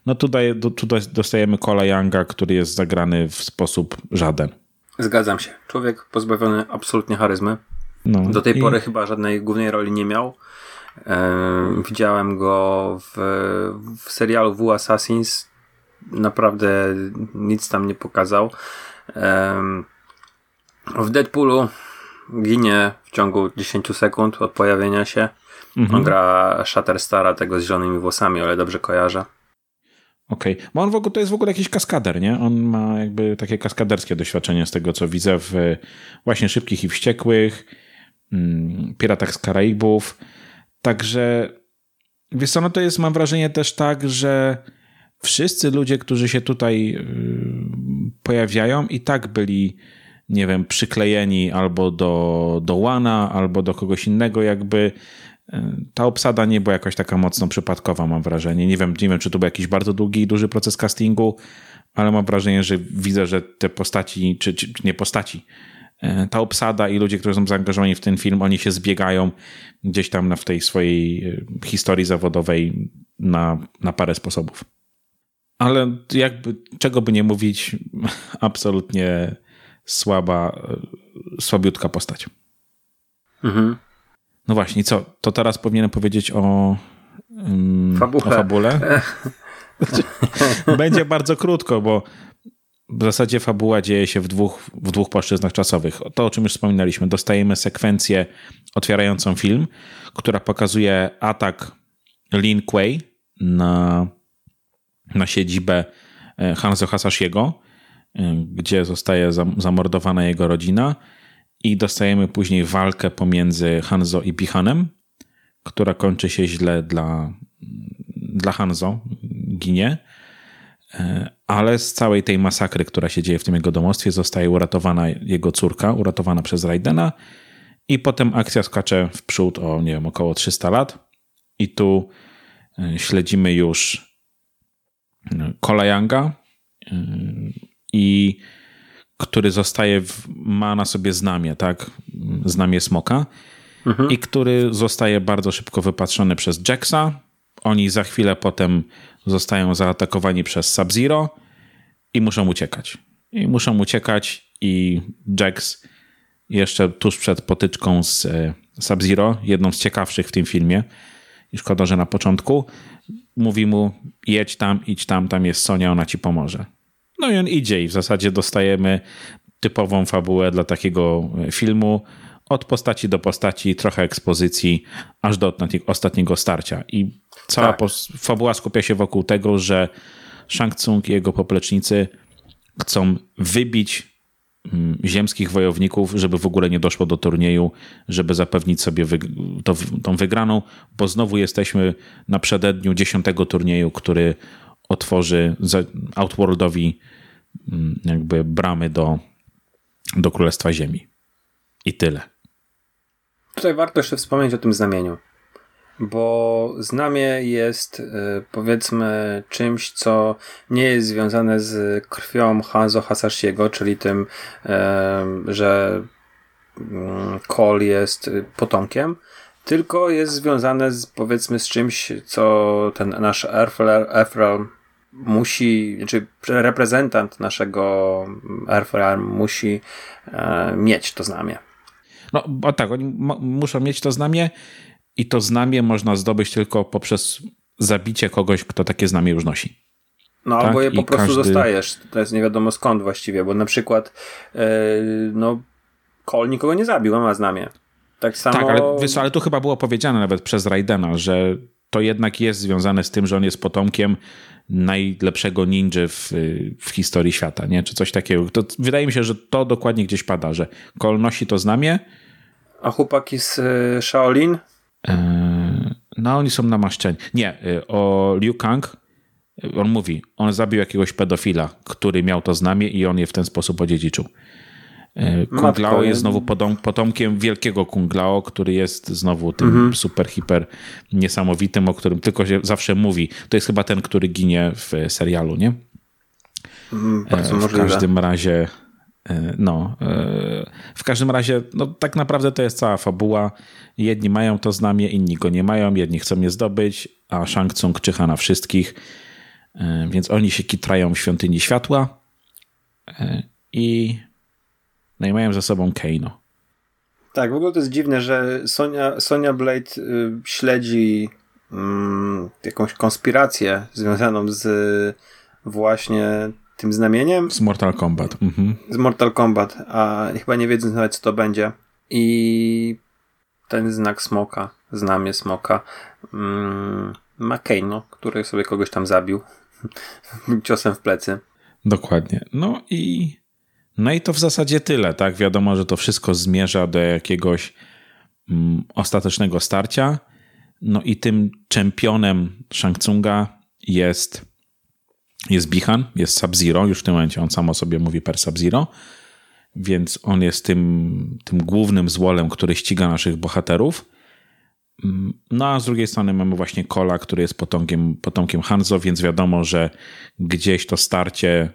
No tutaj, tutaj dostajemy Cola Younga, który jest zagrany w sposób żaden. Zgadzam się. Człowiek pozbawiony absolutnie charyzmy. No, Do tej i... pory chyba żadnej głównej roli nie miał. Widziałem go w, w serialu W Assassins. Naprawdę nic tam nie pokazał. W Deadpoolu ginie w ciągu 10 sekund od pojawienia się. Mhm. On gra Shatterstara, tego z zielonymi włosami, ale dobrze kojarzę. Okej, okay. bo on w ogóle to jest w ogóle jakiś kaskader, nie? On ma jakby takie kaskaderskie doświadczenie z tego, co widzę w właśnie Szybkich i Wściekłych, mm, Piratach z Karaibów. Także wiesz co, no to jest, mam wrażenie też tak, że wszyscy ludzie, którzy się tutaj y, pojawiają i tak byli nie wiem, przyklejeni albo do, do Łana, albo do kogoś innego, jakby ta obsada nie była jakoś taka mocno przypadkowa, mam wrażenie. Nie wiem, nie wiem, czy to był jakiś bardzo długi i duży proces castingu, ale mam wrażenie, że widzę, że te postaci, czy, czy nie postaci, ta obsada i ludzie, którzy są zaangażowani w ten film, oni się zbiegają gdzieś tam w tej swojej e, historii zawodowej na, na parę sposobów. Ale jakby, czego by nie mówić, absolutnie słaba, e, słabiutka postać. Mhm. No właśnie, co? To teraz powinienem powiedzieć o, um, o fabule. Będzie bardzo krótko, bo w zasadzie fabuła dzieje się w dwóch, w dwóch płaszczyznach czasowych. To, o czym już wspominaliśmy, dostajemy sekwencję otwierającą film, która pokazuje atak Lin Kuei na, na siedzibę e, Hanzo Hasashiego, e, gdzie zostaje zamordowana jego rodzina. I dostajemy później walkę pomiędzy Hanzo i Bihanem, która kończy się źle dla, dla Hanzo, ginie, e, ale z całej tej masakry, która się dzieje w tym jego domostwie, zostaje uratowana jego córka, uratowana przez Raidena i potem akcja skacze w przód o, nie wiem, około 300 lat i tu e, śledzimy już Kolajanga e, i który zostaje, w, ma na sobie znamie, tak? Znamie smoka. Mhm. I który zostaje bardzo szybko wypatrzony przez Jacksa. Oni za chwilę potem zostają zaatakowani przez Sub-Zero i muszą uciekać. I muszą uciekać i Jax jeszcze tuż przed potyczką z e, Sub-Zero, jedną z ciekawszych w tym filmie, i szkoda, że na początku, mówi mu jedź tam, idź tam, tam jest Sonia, ona ci pomoże. No i on idzie i w zasadzie dostajemy typową fabułę dla takiego e, filmu. Od postaci do postaci, trochę ekspozycji, aż do ostatniego starcia. I cała tak. fabuła skupia się wokół tego, że Shang Tsung i jego poplecznicy chcą wybić mm, ziemskich wojowników, żeby w ogóle nie doszło do turnieju, żeby zapewnić sobie to, tą wygraną, bo znowu jesteśmy na przededniu dziesiątego turnieju, który otworzy Outworldowi mm, jakby bramy do, do Królestwa Ziemi. I tyle. Tutaj warto jeszcze wspomnieć o tym znamieniu, bo znamie jest y, powiedzmy czymś, co nie jest związane z krwią Hanzo Hasashiego, czyli tym, że Kol mm, jest potomkiem, tylko jest związane z, powiedzmy z czymś, co ten nasz Earthrealm musi, znaczy reprezentant naszego Earthrealm musi e, mieć to znamie. No, bo tak, oni muszą mieć to znamie i to znamie można zdobyć tylko poprzez zabicie kogoś, kto takie znamie już nosi. No, tak? albo je po I prostu każdy... dostajesz. To jest nie wiadomo skąd właściwie, bo na przykład yy, no, Kol nikogo nie zabił, a ma znamie. Tak samo. Tak, ale, wiesz, ale tu chyba było powiedziane nawet przez Raidena, że to jednak jest związane z tym, że on jest potomkiem najlepszego ninja w, w historii świata, nie? Czy coś takiego. To wydaje mi się, że to dokładnie gdzieś pada, że Kol nosi to znamie, A chłopaki z y, Shaolin? E, no, oni są namaszczeni. Nie, y, o Liu Kang on mówi, on zabił jakiegoś pedofila, który miał to znamie i on je w ten sposób odziedziczył. E, Kung Lao jest znowu potomkiem wielkiego Kung Lao, który jest znowu tym mhm. super, hiper niesamowitym, o którym tylko się zawsze mówi. To jest chyba ten, który ginie w serialu, nie? Mm, bardzo w możliwe. każdym razie e, no, e, w każdym razie, no tak naprawdę to jest cała fabuła. Jedni mają to znamie, inni go nie mają, jedni chcą je zdobyć, a Shang Tsung czyha na wszystkich. Więc oni się kitrają w świątyni światła i no i mają ze sobą Keino. Tak, w ogóle to jest dziwne, że Sonia, Sonia Blade y, śledzi mm, jakąś konspirację związaną z właśnie tym znamieniem. Z Mortal Kombat. Mhm. Z Mortal Kombat, a chyba nie wiedząc nawet co to będzie. I ten znak smoka, znamie smoka, mm, ma Keino, który sobie kogoś tam zabił ciosem w plecy. Dokładnie. No i no i to w zasadzie tyle, tak? Wiadomo, że to wszystko zmierza do jakiegoś mm, ostatecznego starcia. No i tym czempionem Shang Tsunga jest, jest Bihan, jest Sub-Zero, już w tym momencie on samo sobie mówi per Sub-Zero, więc on jest tym, tym głównym złolem, który ściga naszych bohaterów. Mm, no a z drugiej strony mamy właśnie Kola, który jest potomkiem, potomkiem Hanzo, więc wiadomo, że gdzieś to starcie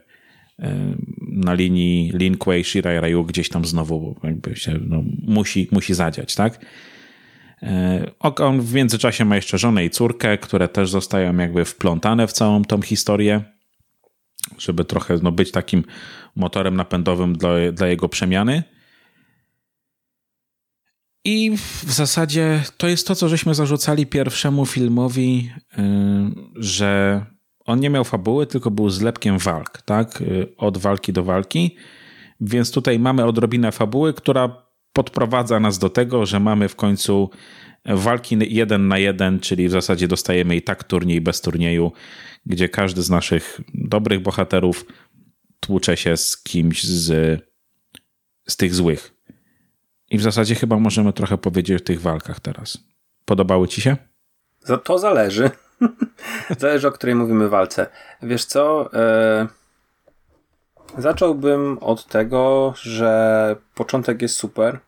na linii Lin Kuei, Shirai Ryu gdzieś tam znowu jakby się no, musi, musi zadziać, tak? E, on w międzyczasie ma jeszcze żonę i córkę, które też zostają jakby wplątane w całą tą historię, żeby trochę no, być takim motorem napędowym dla, dla jego przemiany. I w zasadzie to jest to, co żeśmy zarzucali pierwszemu filmowi, y, że on nie miał fabuły, tylko był zlepkiem walk, tak? Y, od walki do walki. Więc tutaj mamy odrobinę fabuły, która podprowadza nas do tego, że mamy w końcu walki jeden na jeden, czyli w zasadzie dostajemy i tak turniej bez turnieju, gdzie każdy z naszych dobrych bohaterów tłucze się z kimś z, z tych złych. I w zasadzie chyba możemy trochę powiedzieć o tych walkach teraz. Podobały ci się? To zależy. Zależy, o której mówimy walce. Wiesz co? E... Zacząłbym od tego, że początek jest super.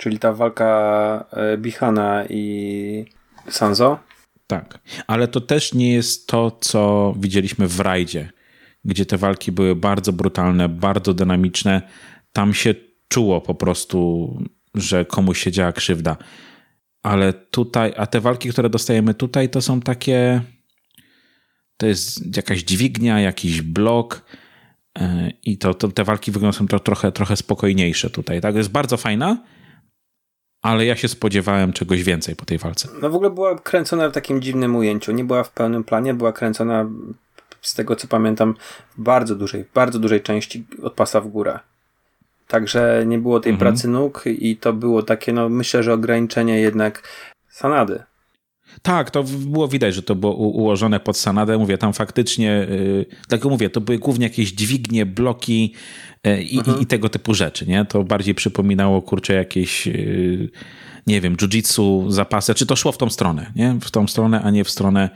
Czyli ta walka e, Bihana i Sanzo. Tak, ale to też nie jest to, co widzieliśmy w rajdzie, gdzie te walki były bardzo brutalne, bardzo dynamiczne. Tam się czuło po prostu, że komuś się działa krzywda ale tutaj, a te walki, które dostajemy tutaj, to są takie. To jest jakaś dźwignia, jakiś blok. E, I to, to te walki wyglądają trochę, trochę spokojniejsze tutaj. Tak, jest bardzo fajna, ale ja się spodziewałem czegoś więcej po tej walce. No w ogóle była kręcona w takim dziwnym ujęciu. Nie była w pełnym planie, była kręcona z tego co pamiętam w bardzo dużej, bardzo dużej części od pasa w górę. Także nie było tej mhm. pracy nóg i to było takie, no myślę, że ograniczenie jednak Sanady. Tak, to było widać, że to było ułożone pod Sanadę. Mówię, tam faktycznie, yy, tak jak mówię, to były głównie jakieś dźwignie, bloki yy, i, mhm. i, tego typu rzeczy, nie? To bardziej przypominało, kurczę, jakieś, yy, nie wiem, jiu-jitsu, zapasy, czy to szło w tą stronę, nie? W tą stronę, a nie w stronę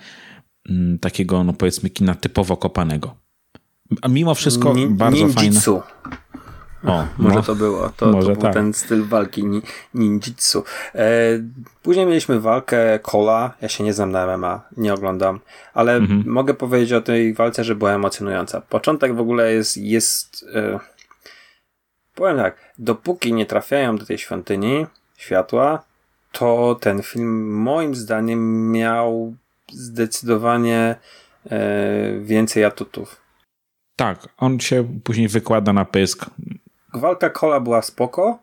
mm, takiego, no powiedzmy, kina typowo kopanego. A mimo wszystko Ni bardzo fajne. O, może no, to było. To, może to był tak. ten styl walki ni ninjitsu. E, później mieliśmy walkę Kola. Ja się nie znam na MMA, nie oglądam, ale mhm. mogę powiedzieć o tej walce, że była emocjonująca. Początek w ogóle jest, jest e, powiem tak, dopóki nie trafiają do tej świątyni światła, to ten film moim zdaniem miał zdecydowanie e, więcej atutów. Tak, on się później wykłada na pysk walka Kola była spoko.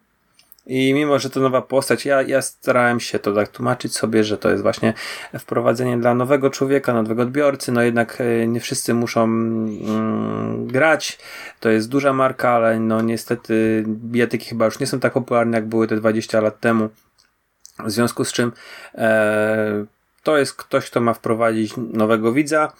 I mimo, że to nowa postać, ja, ja starałem się to tak tłumaczyć sobie, że to jest właśnie wprowadzenie dla nowego człowieka, nowego odbiorcy. No jednak e, nie wszyscy muszą mm, grać. To jest duża marka, ale no niestety bijatyki chyba już nie są tak popularne, jak były te 20 lat temu. W związku z czym e, to jest ktoś, kto ma wprowadzić nowego widza.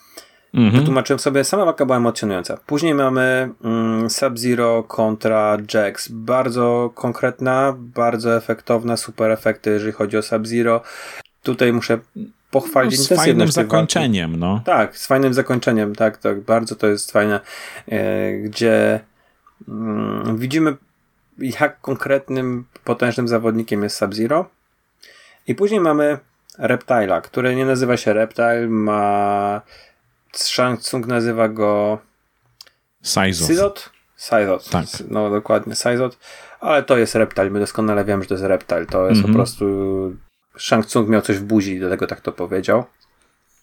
Mhm. Wytłumaczyłem sobie, sama walka była emocjonująca. Później mamy mm, Sub-Zero kontra Jax. Bardzo konkretna, bardzo efektowna, super efekty, jeżeli chodzi o Sub-Zero. Tutaj muszę pochwalić. No, z fajnym zakończeniem, no. Tak, z fajnym zakończeniem, tak, tak, bardzo to jest fajne, e, gdzie mm, widzimy jak konkretnym, potężnym zawodnikiem jest Sub-Zero. I później mamy Reptile'a, który nie nazywa się Reptile, ma Shang Tsung nazywa go Sizot. Sizot? Sizot. Tak. No dokładnie, Sizot. Ale to jest Reptile. My doskonale wiemy, że to jest Reptile. To jest mm -hmm. po mhm. prostu Shang Tsung miał coś w buzi, dlatego tak to powiedział.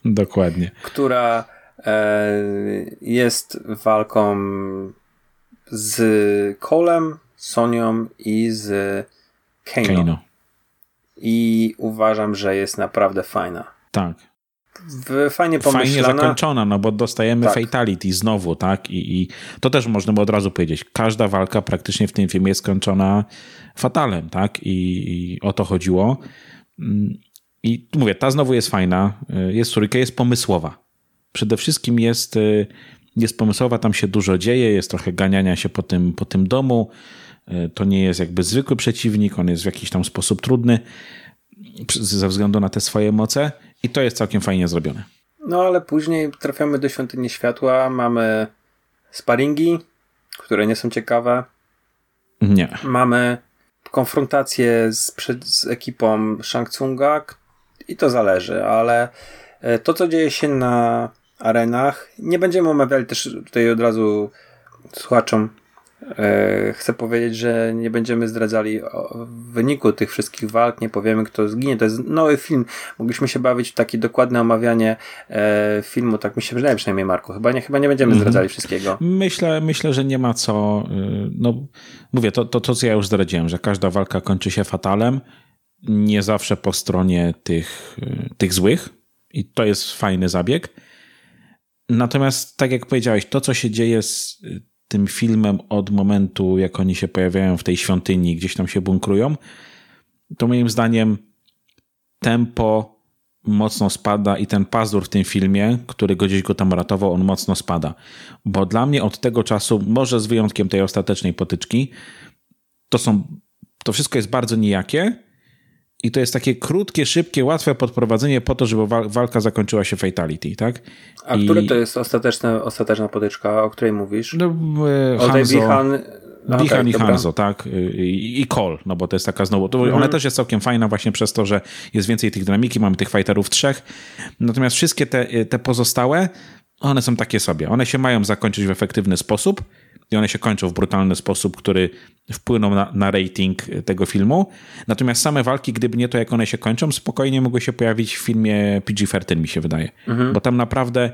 Dokładnie. Która e, jest walką z Colem, Sonią i z Kano. Kano. I uważam, że jest naprawdę fajna. Tak. Fajnie pomyślana. Fajnie zakończona, no bo dostajemy tak. fatality znowu, tak? I, I to też można by od razu powiedzieć. Każda walka praktycznie w tym filmie jest skończona fatalem, tak? I, i o to chodziło. Mm, I mówię, ta znowu jest fajna, y, jest trójka, jest pomysłowa. Przede wszystkim jest, y, jest pomysłowa, tam się dużo dzieje, jest trochę ganiania się po tym, po tym domu. Y, to nie jest jakby zwykły przeciwnik, on jest w jakiś tam sposób trudny ze względu na te swoje moce i to jest całkiem fajnie zrobione. No ale później trafiamy do Świątyni Światła, mamy sparingi, które nie są ciekawe. Nie. Mamy konfrontację z, z ekipą Shang Tsunga i to zależy, ale e, to, co dzieje się na arenach, nie będziemy omawiali też tutaj od razu słuchaczom chcę powiedzieć, że nie będziemy zdradzali wyniku tych wszystkich walk, nie powiemy kto zginie. To jest nowy film. Mogliśmy się bawić w takie dokładne omawianie e, filmu, tak mi się wydaje przynajmniej Marku. Chyba nie, chyba nie będziemy mhm. zdradzali wszystkiego. Myślę, myślę, że nie ma co. Y, no, mówię, to, to, to co ja już zdradziłem, że każda walka kończy się fatalem. Nie zawsze po stronie tych, y, tych złych. I to jest fajny zabieg. Natomiast, tak jak powiedziałeś, to co się dzieje z tym filmem od momentu, jak oni się pojawiają w tej świątyni, gdzieś tam się bunkrują, to moim zdaniem tempo mocno spada i ten pazur w tym filmie, który go gdzieś go tam ratował, on mocno spada. Bo dla mnie od tego czasu, może z wyjątkiem tej ostatecznej potyczki, to są, to wszystko jest bardzo nijakie, i to jest takie krótkie, szybkie, łatwe podprowadzenie po to, żeby walka zakończyła się fatality, tak? A I... które to jest ostateczna, ostateczna potyczka, o której mówisz? No, e, o Hanzo, Bihan, Bihan okay, i Hanzo, tak? I, I Cole, no bo to jest taka znowu, to mhm. ona też jest całkiem fajna właśnie przez to, że jest więcej tych dynamiki, mamy tych fighterów trzech, natomiast wszystkie te, te pozostałe, one są takie sobie. One się mają zakończyć w efektywny sposób, i one się kończą w brutalny sposób, który wpłynął na, na rating tego filmu. Natomiast same walki, gdyby nie to, jak one się kończą, spokojnie mogły się pojawić w filmie PG-13, mi się wydaje. Mhm. Bo tam naprawdę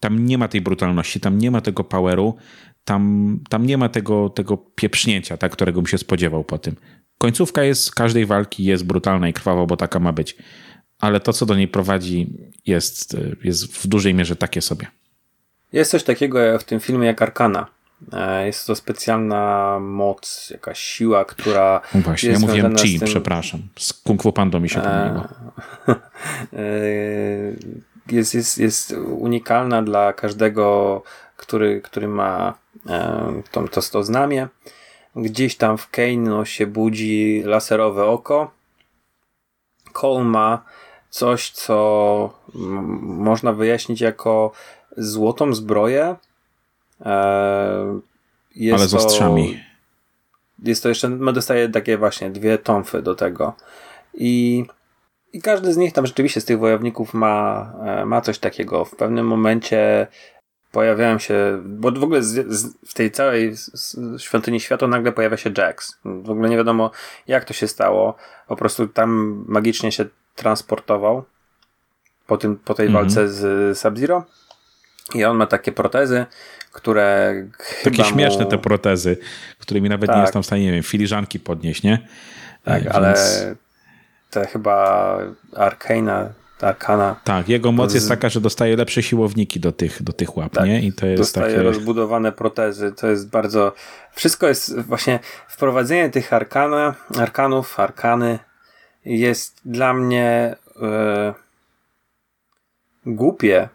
tam nie ma tej brutalności, tam nie ma tego poweru, tam, tam nie ma tego, tego pieprznięcia, tak, którego bym się spodziewał po tym. Końcówka jest każdej walki jest brutalna i krwawa, bo taka ma być. Ale to, co do niej prowadzi, jest, jest w dużej mierze takie sobie. Jest coś takiego w tym filmie jak Arkana. E, jest to specjalna moc, jakaś siła, która. No właśnie, jest ja mówiłem chi, tym... przepraszam. Z Kung Fu Pando mi się pomyliło. E, jest, jest, jest unikalna dla każdego, który, który ma e, to, to, to znamie. Gdzieś tam w Keino się budzi laserowe oko. Cole ma coś, co można wyjaśnić jako złotą zbroję, E, jest Ale z ostrzami. To, jest to jeszcze, no dostaje takie właśnie dwie tomfy do tego. I, I każdy z nich tam rzeczywiście z tych wojowników ma, e, ma coś takiego. W pewnym momencie pojawiają się, bo w ogóle z, z, w tej całej świątyni światła nagle pojawia się Jax. W ogóle nie wiadomo jak to się stało. Po prostu tam magicznie się transportował po, tym, po tej mhm. walce z Sub-Zero. I on ma takie protezy, które. Takie śmieszne mu... te protezy, którymi nawet tak. nie jestem w stanie, nie wiem, filiżanki podnieść, nie? Tak, Więc... ale te chyba Arkana, Arkana. Tak, jego moc z... jest taka, że dostaje lepsze siłowniki do tych, do tych łap, tak, nie? I to jest dostaje takie... rozbudowane protezy, to jest bardzo... Wszystko jest właśnie... Wprowadzenie tych arkana, arkanów, arkany jest dla mnie yy, głupie,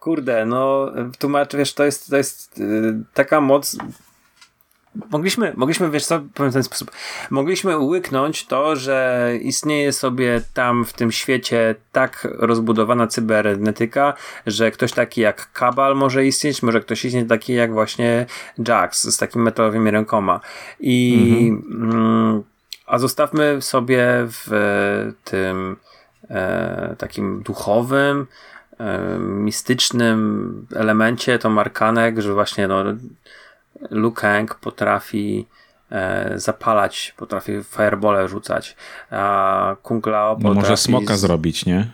Kurde, no tłumacz, wiesz, to jest, to jest yy, taka moc Mogliśmy, mogliśmy, wiesz co, powiem w ten sposób, mogliśmy łyknąć to, że istnieje sobie tam w tym świecie tak rozbudowana cybernetyka, że ktoś taki jak Kabal może istnieć, może ktoś istnieć taki jak właśnie Jax z takimi metalowymi rękoma. I mhm. mm, a zostawmy sobie w tym e, takim duchowym, e, mistycznym elemencie tą markanek, że właśnie no, Liu Kang potrafi e, zapalać, potrafi firebole rzucać, a Kung Lao potrafi... No może smoka z... zrobić, nie?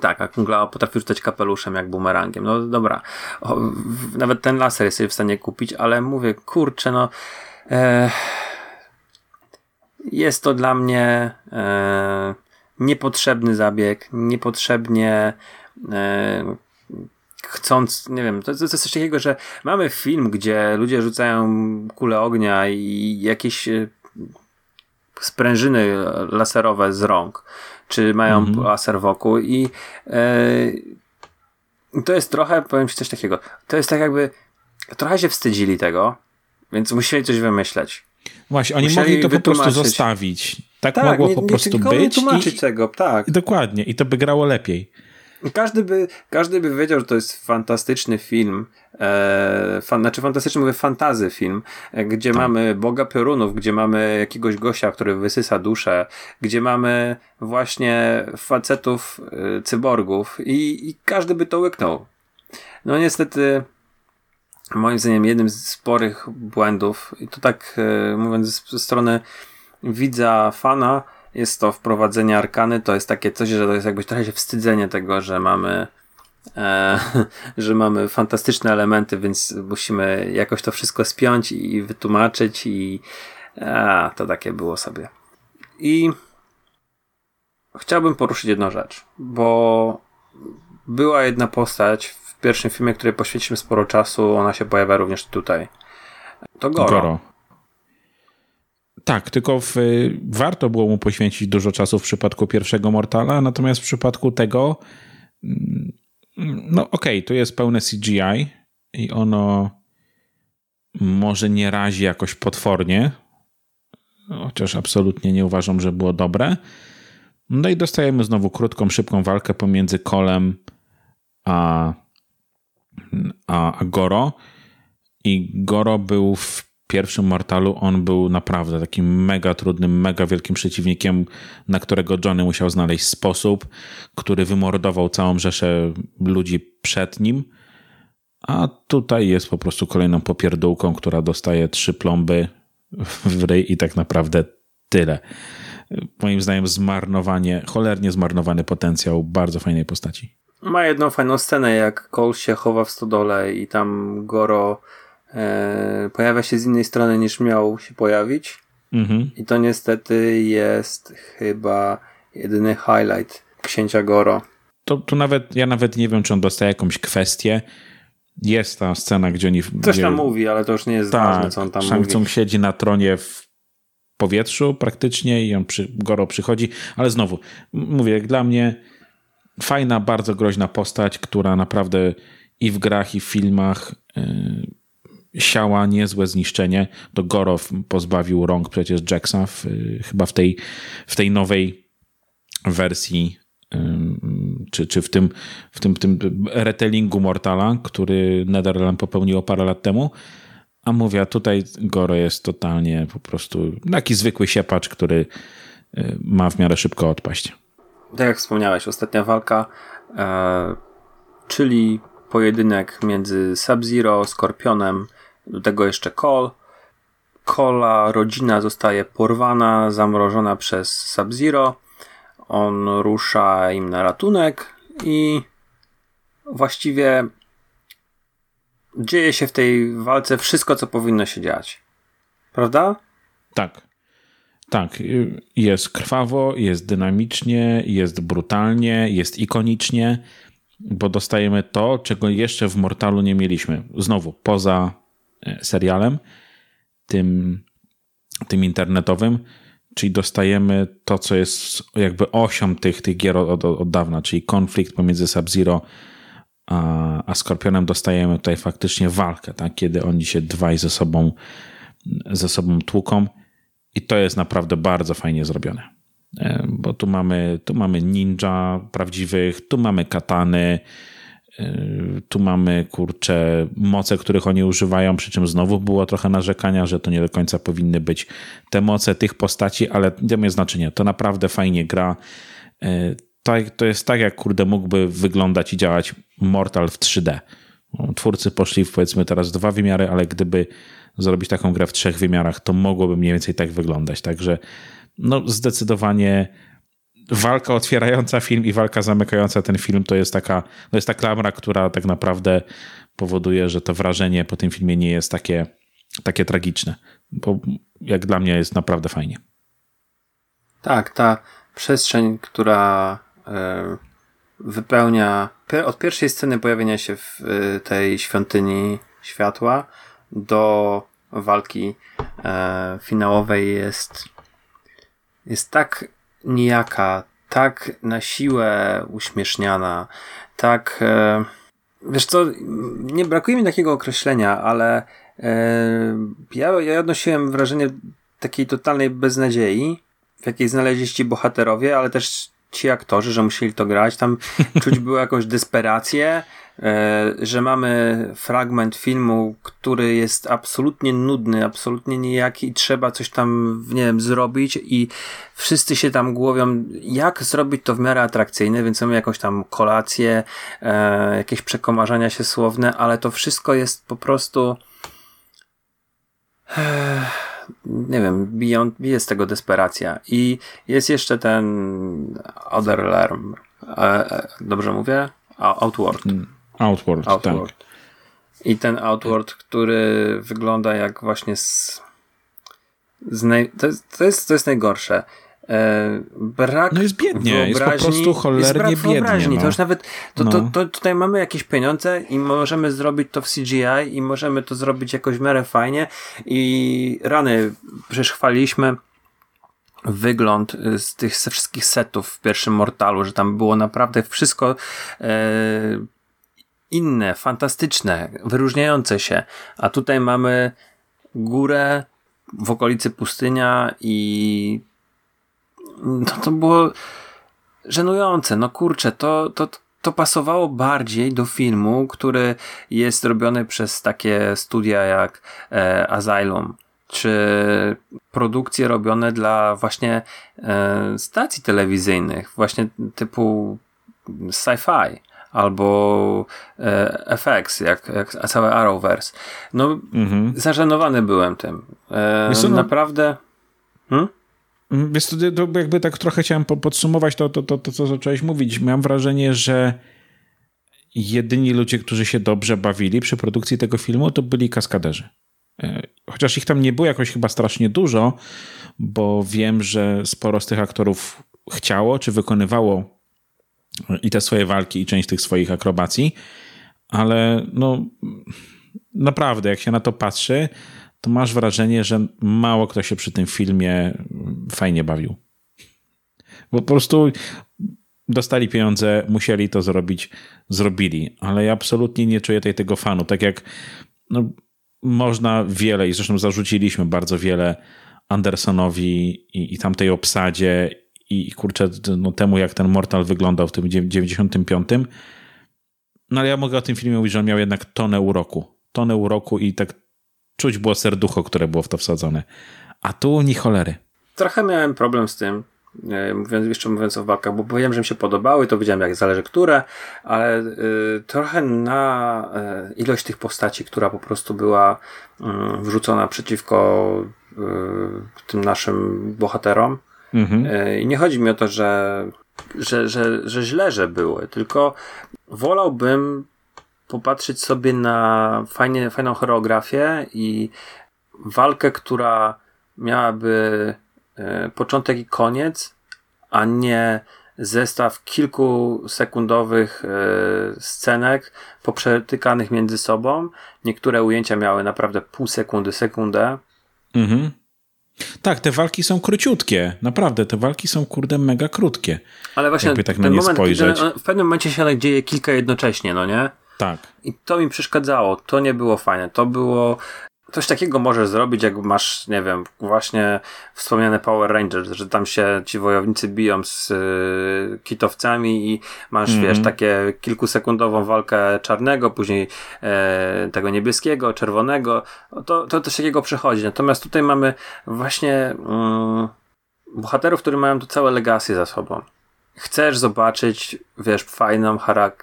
Tak, a Kung Lao potrafi rzucać kapeluszem jak bumerangiem. No dobra, o, w, nawet ten laser jest w stanie kupić, ale mówię, kurczę, no e, jest to dla mnie e, niepotrzebny zabieg, niepotrzebnie chcąc, nie wiem, to, to, jest coś takiego, że mamy film, gdzie ludzie rzucają kule ognia i jakieś e, sprężyny laserowe z rąk, czy mają -hmm. laser wokół i e, to jest trochę, powiem ci coś takiego, to jest tak jakby trochę się wstydzili tego, więc musieli coś wymyśleć. Właśnie, oni musieli mogli to po prostu zostawić. Tak, tak mogło nie, po prostu nie, być. Nie tłumaczyć i, tego, tak. I dokładnie, i to by grało lepiej. Każdy by, każdy by wiedział, że to jest fantastyczny film, e, fan, znaczy fantastyczny, mówię fantazy film, e, gdzie tak. mamy Boga Piorunów, gdzie mamy jakiegoś gościa, który wysysa duszę, gdzie mamy właśnie facetów, e, cyborgów i, i każdy by to łyknął. No niestety, moim zdaniem jednym z sporych błędów, i to tak e, mówiąc ze strony widza, fana, jest to wprowadzenie arkany, to jest takie coś, że to jest jakby trochę się wstydzenie tego, że mamy e, że mamy fantastyczne elementy, więc musimy jakoś to wszystko spiąć i wytłumaczyć i a, to takie było sobie. I chciałbym poruszyć jedną rzecz, bo była jedna postać w pierwszym filmie, której poświęciliśmy sporo czasu, ona się pojawia również tutaj. To Goro. Goro. Tak, tylko w, warto było mu poświęcić dużo czasu w przypadku pierwszego Mortala, natomiast w przypadku tego, mm, no okej, okay, tu jest pełne CGI i ono może nie razi jakoś potwornie, chociaż absolutnie nie uważam, że było dobre. No i dostajemy znowu krótką, szybką walkę pomiędzy Kolem a, a, a Goro. I Goro był w pierwszym Mortalu on był naprawdę takim mega trudnym, mega wielkim przeciwnikiem, na którego Johnny musiał znaleźć sposób, który wymordował całą rzeszę ludzi przed nim. A tutaj jest po prostu kolejną popierdółką, która dostaje trzy plomby w ryj i tak naprawdę tyle. Moim zdaniem zmarnowanie, cholernie zmarnowany potencjał bardzo fajnej postaci. Ma jedną fajną scenę, jak Cole się chowa w stodole i tam Goro e, pojawia się z innej strony niż miał się pojawić. Mhm. I to niestety jest chyba jedyny highlight księcia Goro. To, to nawet, ja nawet nie wiem, czy on dostaje jakąś kwestię. Jest ta scena, gdzie oni... Coś tam mówi, ale to już nie jest tak, ważne, co on tam mówi. siedzi na tronie w powietrzu praktycznie i on przy, Goro przychodzi, ale znowu, mówię, jak dla mnie fajna, bardzo groźna postać, która naprawdę i w grach, i w filmach yy, siała niezłe zniszczenie. To Gorow pozbawił rąk przecież Jacksa w, chyba w tej, w tej nowej wersji czy, czy w tym, w tym, tym retellingu Mortala, który Netherland popełniło parę lat temu. A mówię, tutaj Goro jest totalnie po prostu taki zwykły siepacz, który y, ma w miarę szybko odpaść. Tak jak wspomniałeś, ostatnia walka, e, czyli pojedynek między Sub-Zero, Skorpionem do tego jeszcze Cole. Cola rodzina zostaje porwana, zamrożona przez Sub-Zero. On rusza im na ratunek i właściwie dzieje się w tej walce wszystko, co powinno się dziać. Prawda? Tak. Tak, jest krwawo, jest dynamicznie, jest brutalnie, jest ikonicznie, bo dostajemy to, czego jeszcze w Mortalu nie mieliśmy. Znowu, poza serialem, tym, tym internetowym, czyli dostajemy to, co jest jakby osią tych, tych gier od, od dawna, czyli konflikt pomiędzy Sub-Zero a, a Skorpionem dostajemy tutaj faktycznie walkę, tak? kiedy oni się dwaj ze sobą, ze sobą tłuką i to jest naprawdę bardzo fajnie zrobione. E, bo tu mamy, tu mamy ninja prawdziwych, tu mamy katany, e, tu mamy kurcze moce, których oni używają, przy czym znowu było trochę narzekania, że to nie do końca powinny być te moce tych postaci, ale nie ma znaczenia. To naprawdę fajnie gra. E, to jest tak, jak kurde mógłby wyglądać i działać Mortal w 3D. Twórcy poszli w powiedzmy teraz dwa wymiary, ale gdyby zrobić taką grę w trzech wymiarach, to mogłoby mniej więcej tak wyglądać. Także no zdecydowanie walka otwierająca film i walka zamykająca ten film to jest taka, to jest ta klamra, która tak naprawdę powoduje, że to wrażenie po tym filmie nie jest takie, takie tragiczne. Bo jak dla mnie jest naprawdę fajnie. Tak, ta przestrzeń, która e, wypełnia od pierwszej sceny pojawienia się w e, tej świątyni światła do walki e, finałowej jest jest tak nijaka, tak na siłę uśmieszniana, tak. E, wiesz co, nie brakuje mi takiego określenia, ale e, ja, ja odnosiłem wrażenie takiej totalnej beznadziei, w jakiej znaleźli się bohaterowie, ale też ci aktorzy, że musieli to grać. Tam czuć było jakąś desperację, że mamy fragment filmu, który jest absolutnie nudny, absolutnie nijaki i trzeba coś tam, nie wiem, zrobić i wszyscy się tam głowią, jak zrobić to w miarę atrakcyjne, więc mamy jakąś tam kolację, e, jakieś przekomarzania się słowne, ale to wszystko jest po prostu nie wiem, bije z tego desperacja. I jest jeszcze ten Otherlerm. E, e, dobrze mówię? Outward. Hmm. Outward. Outward. Tak. I ten Outward, który wygląda jak właśnie z. z naj, to, jest, to, jest, to jest najgorsze. E, brak no jest biednie, jest po prostu cholernie jest biednie. No. To już nawet, to, no. to, to, tutaj mamy jakieś pieniądze i możemy zrobić to w CGI i możemy to zrobić jakoś w miarę fajnie i rany, przecież chwaliliśmy wygląd z tych wszystkich setów w pierwszym Mortalu, że tam było naprawdę wszystko e, inne, fantastyczne, wyróżniające się, a tutaj mamy górę w okolicy pustynia i no to było żenujące. No kurczę, to, to, to pasowało bardziej do filmu, który jest robiony przez takie studia jak e, Asylum, czy produkcje robione dla właśnie e, stacji telewizyjnych, właśnie typu sci-fi albo e, FX, jak, jak całe Arrowverse. No, mhm. zażenowany byłem tym. E, no, naprawdę. Hmm? Mm, Więc to, to jakby tak trochę chciałem podsumować to, to, to, to, co zacząłeś mówić. Miałem wrażenie, że jedyni ludzie, którzy się dobrze bawili przy produkcji tego filmu, to byli kaskaderzy. E, chociaż ich tam nie było jakoś chyba strasznie dużo, bo wiem, że sporo z tych aktorów chciało czy wykonywało i te swoje walki, i część tych swoich akrobacji, ale no naprawdę, jak się na to patrzy, to masz wrażenie, że mało kto się przy tym filmie fajnie bawił. Bo po prostu dostali pieniądze, musieli to zrobić, zrobili, ale ja absolutnie nie czuję tej, tego fanu. Tak jak no, można wiele, i zresztą zarzuciliśmy bardzo wiele Andersonowi i, i tamtej obsadzie i, i kurczę, no, temu jak ten Mortal wyglądał w tym 95. No ale ja mogę o tym filmie mówić, że on miał jednak tonę uroku. Tonę uroku i tak czuć było serducho, które było w to wsadzone. A tu ni cholery. Trochę miałem problem z tym, e, mówiąc, jeszcze mówiąc o walkach, bo powiedziałem, że mi się podobały, to wiedziałem jak zależy które, ale y, trochę na y, ilość tych postaci, która po prostu była y, wrzucona przeciwko tym naszym bohaterom. Mhm. I nie chodzi mi o to, że, że, że, że źle, że były, tylko wolałbym popatrzeć sobie na fajnie, fajną choreografię i walkę, która miałaby e, początek i koniec, a nie zestaw kilkusekundowych e, scenek poprzetykanych między sobą. Niektóre ujęcia miały naprawdę pół sekundy, sekundę. Mhm. Tak, te walki są króciutkie. Naprawdę, te walki są kurde mega krótkie. Ale właśnie Jakby tak na nie moment, spojrzeć. w pewnym momencie się dzieje kilka jednocześnie, no nie? Tak. I to mi przeszkadzało. To nie było fajne. To było Coś takiego możesz zrobić, jak masz, nie wiem, właśnie wspomniane Power Rangers, że tam się ci wojownicy biją z y, kitowcami i masz, mm -hmm. wiesz, takie kilkusekundową walkę czarnego, później e, tego niebieskiego, czerwonego. To, to coś takiego przechodzi. Natomiast tutaj mamy właśnie mm, bohaterów, którzy mają tu całe legacy za sobą chcesz zobaczyć, wiesz, fajną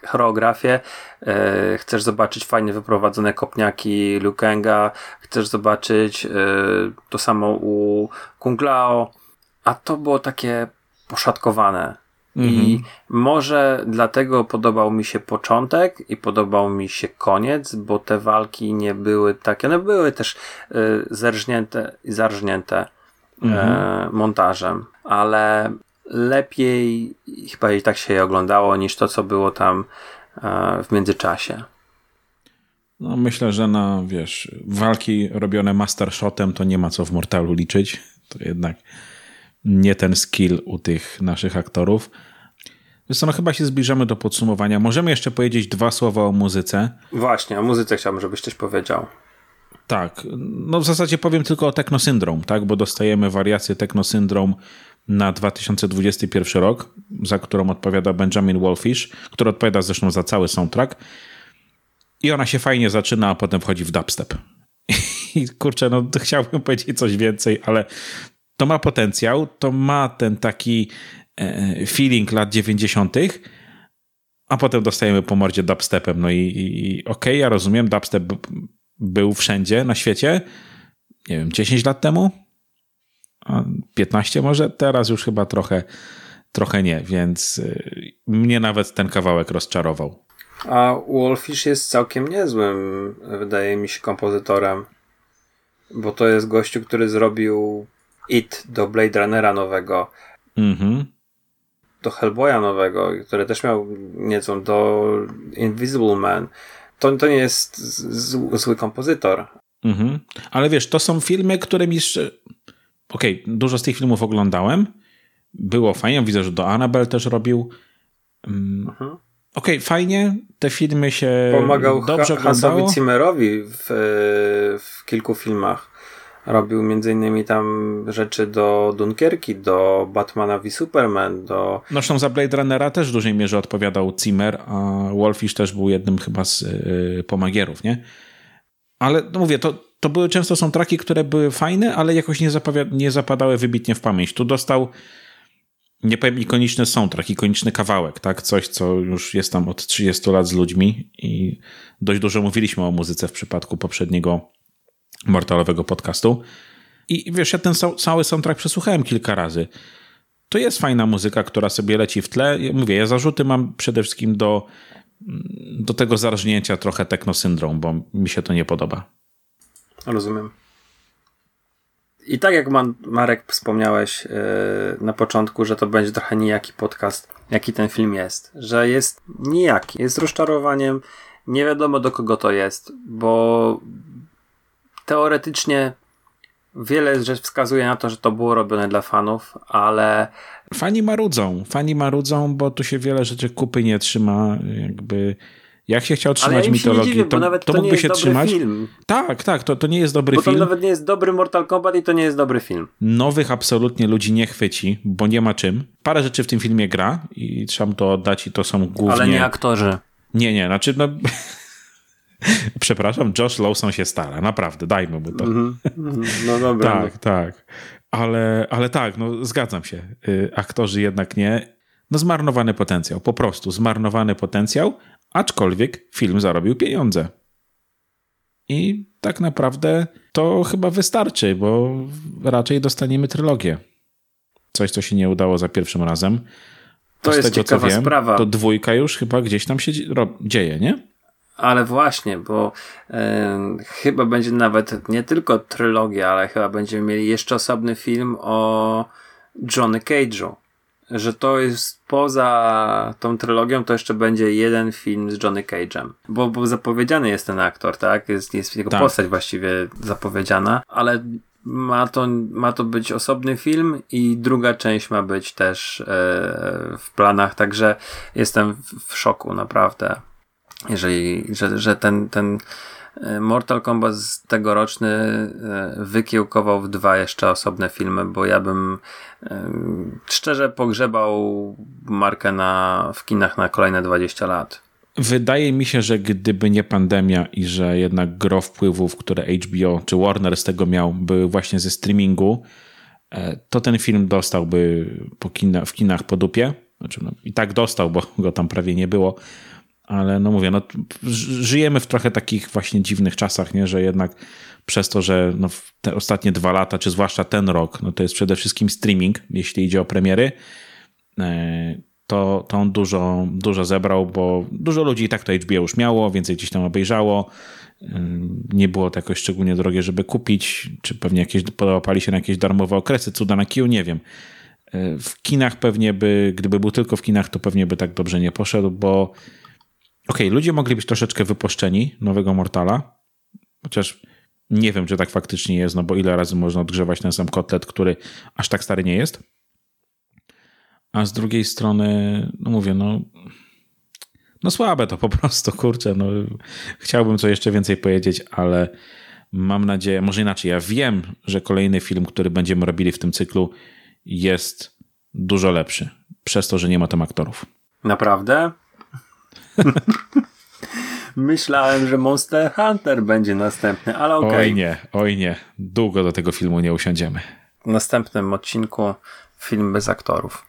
choreografię, e, chcesz zobaczyć fajnie wyprowadzone kopniaki Lukenga, chcesz zobaczyć e, to samo u Kunglao, a to było takie poszatkowane. I mhm. może dlatego podobał mi się początek i podobał mi się koniec, bo te walki nie były takie, one były też y, zerżnięte i zarżnięte mhm. montażem, ale lepiej chyba i tak się je oglądało niż to, co było tam e, w międzyczasie. No myślę, że na, wiesz, walki robione mastershotem to nie ma co w Mortalu liczyć. To jednak nie ten skill u tych naszych aktorów. Więc no chyba się zbliżamy do podsumowania. Możemy jeszcze powiedzieć dwa słowa o muzyce. Właśnie, o muzyce chciałbym, żebyś coś powiedział. Tak, no w zasadzie powiem tylko o Techno Syndrome, tak, bo dostajemy wariację Techno Syndrome na 2021 rok, za którą odpowiada Benjamin Wolfish, który odpowiada zresztą za cały soundtrack. I ona się fajnie zaczyna, a potem wchodzi w dubstep. I kurczę, no chciałbym powiedzieć coś więcej, ale to ma potencjał, to ma ten taki e, feeling lat 90., a potem dostajemy po mordzie dubstepem. No i, i okej, okay, ja rozumiem, dubstep był wszędzie na świecie, nie wiem, 10 lat temu, 15 może, teraz już chyba trochę, trochę nie, więc y, mnie nawet ten kawałek rozczarował. A Wolfish jest całkiem niezłym, wydaje mi się, kompozytorem, bo to jest gościu, który zrobił It do Blade Runnera nowego. Mhm. Do Hellboya nowego, który też miał nieco do Invisible Man. To, to nie jest zły kompozytor. Mhm. Ale wiesz, to są filmy, które mi okej, okay, dużo z tych filmów oglądałem. Było fajnie. Widzę, że do Annabelle też robił. Um, Okej, okay, fajnie. Te filmy się Pomagał dobrze ha Hansowi Zimmerowi w, w kilku filmach. Robił między innymi tam rzeczy do Dunkierki, do Batmana v Superman, do... No zresztą za Blade Runnera też w dużej mierze odpowiadał Zimmer, a Wolfish też był jednym chyba z y, pomagierów, nie? Ale no mówię, to, to były często są traki, które były fajne, ale jakoś nie, nie zapadały wybitnie w pamięć. Tu dostał nie powiem ikoniczny soundtrack, ikoniczny kawałek, tak? Coś, co już jest tam od 30 lat z ludźmi i dość dużo mówiliśmy o muzyce w przypadku poprzedniego Mortalowego podcastu. I wiesz, ja ten cały soundtrack przesłuchałem kilka razy. To jest fajna muzyka, która sobie leci w tle. Mówię, ja zarzuty mam przede wszystkim do, do tego zarżnięcia trochę techno-syndrom, bo mi się to nie podoba. Rozumiem. I tak jak Marek wspomniałeś yy, na początku, że to będzie trochę nijaki podcast, jaki ten film jest. Że jest nijaki, jest rozczarowaniem, nie wiadomo do kogo to jest, bo teoretycznie wiele rzeczy wskazuje na to, że to było robione dla fanów, ale. Fani marudzą, fani marudzą, bo tu się wiele rzeczy kupy nie trzyma, jakby jak się chciał trzymać ja mitologii, dziwię, to, to, to mógłby się trzymać. Film. Tak, tak, to, to nie jest dobry bo film. To nawet nie jest dobry Mortal Kombat i to nie jest dobry film. Nowych absolutnie ludzi nie chwyci, bo nie ma czym. Parę rzeczy w tym filmie gra i trzeba mu to oddać i to są głównie... Ale nie aktorzy. Nie, nie, znaczy no... Przepraszam, Josh Lawson się stara, naprawdę, dajmy mu to. Mm -hmm. No dobra. tak, tak. Ale, ale tak, no zgadzam się. Y, aktorzy jednak nie. No zmarnowany potencjał, po prostu zmarnowany potencjał, aczkolwiek film zarobił pieniądze. I tak naprawdę to chyba wystarczy, bo raczej dostaniemy trylogię. Coś, co się nie udało za pierwszym razem. To, jest tego, ciekawa wiem, sprawa. To dwójka już chyba gdzieś tam się dzieje, nie? Ale właśnie, bo e, chyba będzie nawet nie tylko trylogia, ale chyba będziemy mieli jeszcze osobny film o Johnny Cage'u że to jest poza tą trylogią, to jeszcze będzie jeden film z Johnny Cage'em. Bo, bo zapowiedziany jest ten aktor, tak? Jest, jest jego tak. postać właściwie zapowiedziana, ale ma to, ma to być osobny film i druga część ma być też e, w planach, także jestem w, w szoku naprawdę. Jeżeli, że, że ten, ten Mortal Kombat tegoroczny e, wykiełkował w dwa jeszcze osobne filmy, bo ja bym e, szczerze pogrzebał markę na, w kinach na kolejne 20 lat. Wydaje mi się, że gdyby nie pandemia i że jednak gro wpływów, które HBO czy Warner z tego miał, były właśnie ze streamingu, e, to ten film dostałby po kina, w kinach po dupie. Znaczy, no, I tak dostał, bo go tam prawie nie było. Ale no mówię, no, żyjemy w trochę takich właśnie dziwnych czasach, nie? że jednak przez to, że no, te ostatnie dwa lata, czy zwłaszcza ten rok, no to jest przede wszystkim streaming, jeśli idzie o premiery e, to, to on dużo, dużo zebrał, bo dużo ludzi i tak to HBO już miało, więcej gdzieś tam obejrzało. Nie było to jakoś szczególnie drogie, żeby kupić, czy pewnie jakieś połapali się na jakieś darmowe okresy, cuda na kiju, nie wiem. W kinach pewnie by, gdyby był tylko w kinach, to pewnie by tak dobrze nie poszedł, bo okej, okay, ludzie mogli być troszeczkę wypuszczeni nowego Mortala, chociaż nie wiem, czy tak faktycznie jest, no bo ile razy można odgrzewać ten sam kotlet, który aż tak stary nie jest a z drugiej strony, no mówię, no, no słabe to po prostu, kurczę, no chciałbym co jeszcze więcej powiedzieć, ale mam nadzieję, może inaczej, ja wiem, że kolejny film, który będziemy robili w tym cyklu jest dużo lepszy, przez to, że nie ma tam aktorów. Naprawdę? Myślałem, że Monster Hunter będzie następny, ale okej. Okay. Oj nie, oj nie. Długo do tego filmu nie usiądziemy. W następnym odcinku film bez aktorów.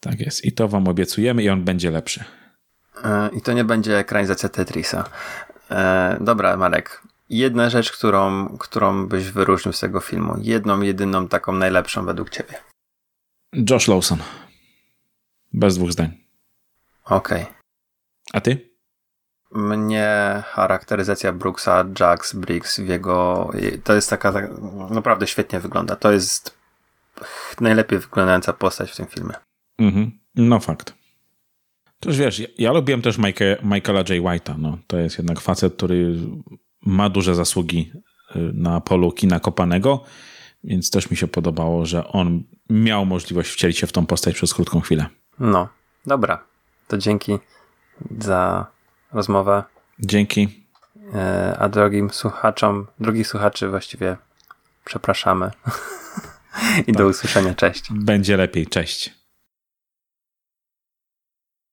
Tak jest. I to wam obiecujemy i on będzie lepszy. E, I to nie będzie ekranizacja Tetrisa. E, dobra, Marek. Jedna rzecz, którą, którą byś wyróżnił z tego filmu. Jedną, jedyną, taką najlepszą według ciebie. Josh Lawson. Bez dwóch zdań. Okej. Okay. A ty? Mnie charakteryzacja Brooksa, Jax, Briggs w jego... To jest taka... Naprawdę świetnie wygląda. To jest najlepiej wyglądająca postać w tym filmie. Mhm. No fakt. Też wiesz, ja, ja lubiłem też Michaela J. White'a. No. To jest jednak facet, który ma duże zasługi y, na polu kina kopanego, więc też mi się podobało, że on miał możliwość wcielić się w tą postać przez krótką chwilę. No, dobra. To dzięki za rozmowę. Dzięki. E, a drogim słuchaczom, drugich słuchaczy właściwie przepraszamy. I tak. do usłyszenia. Cześć. Będzie lepiej. Cześć.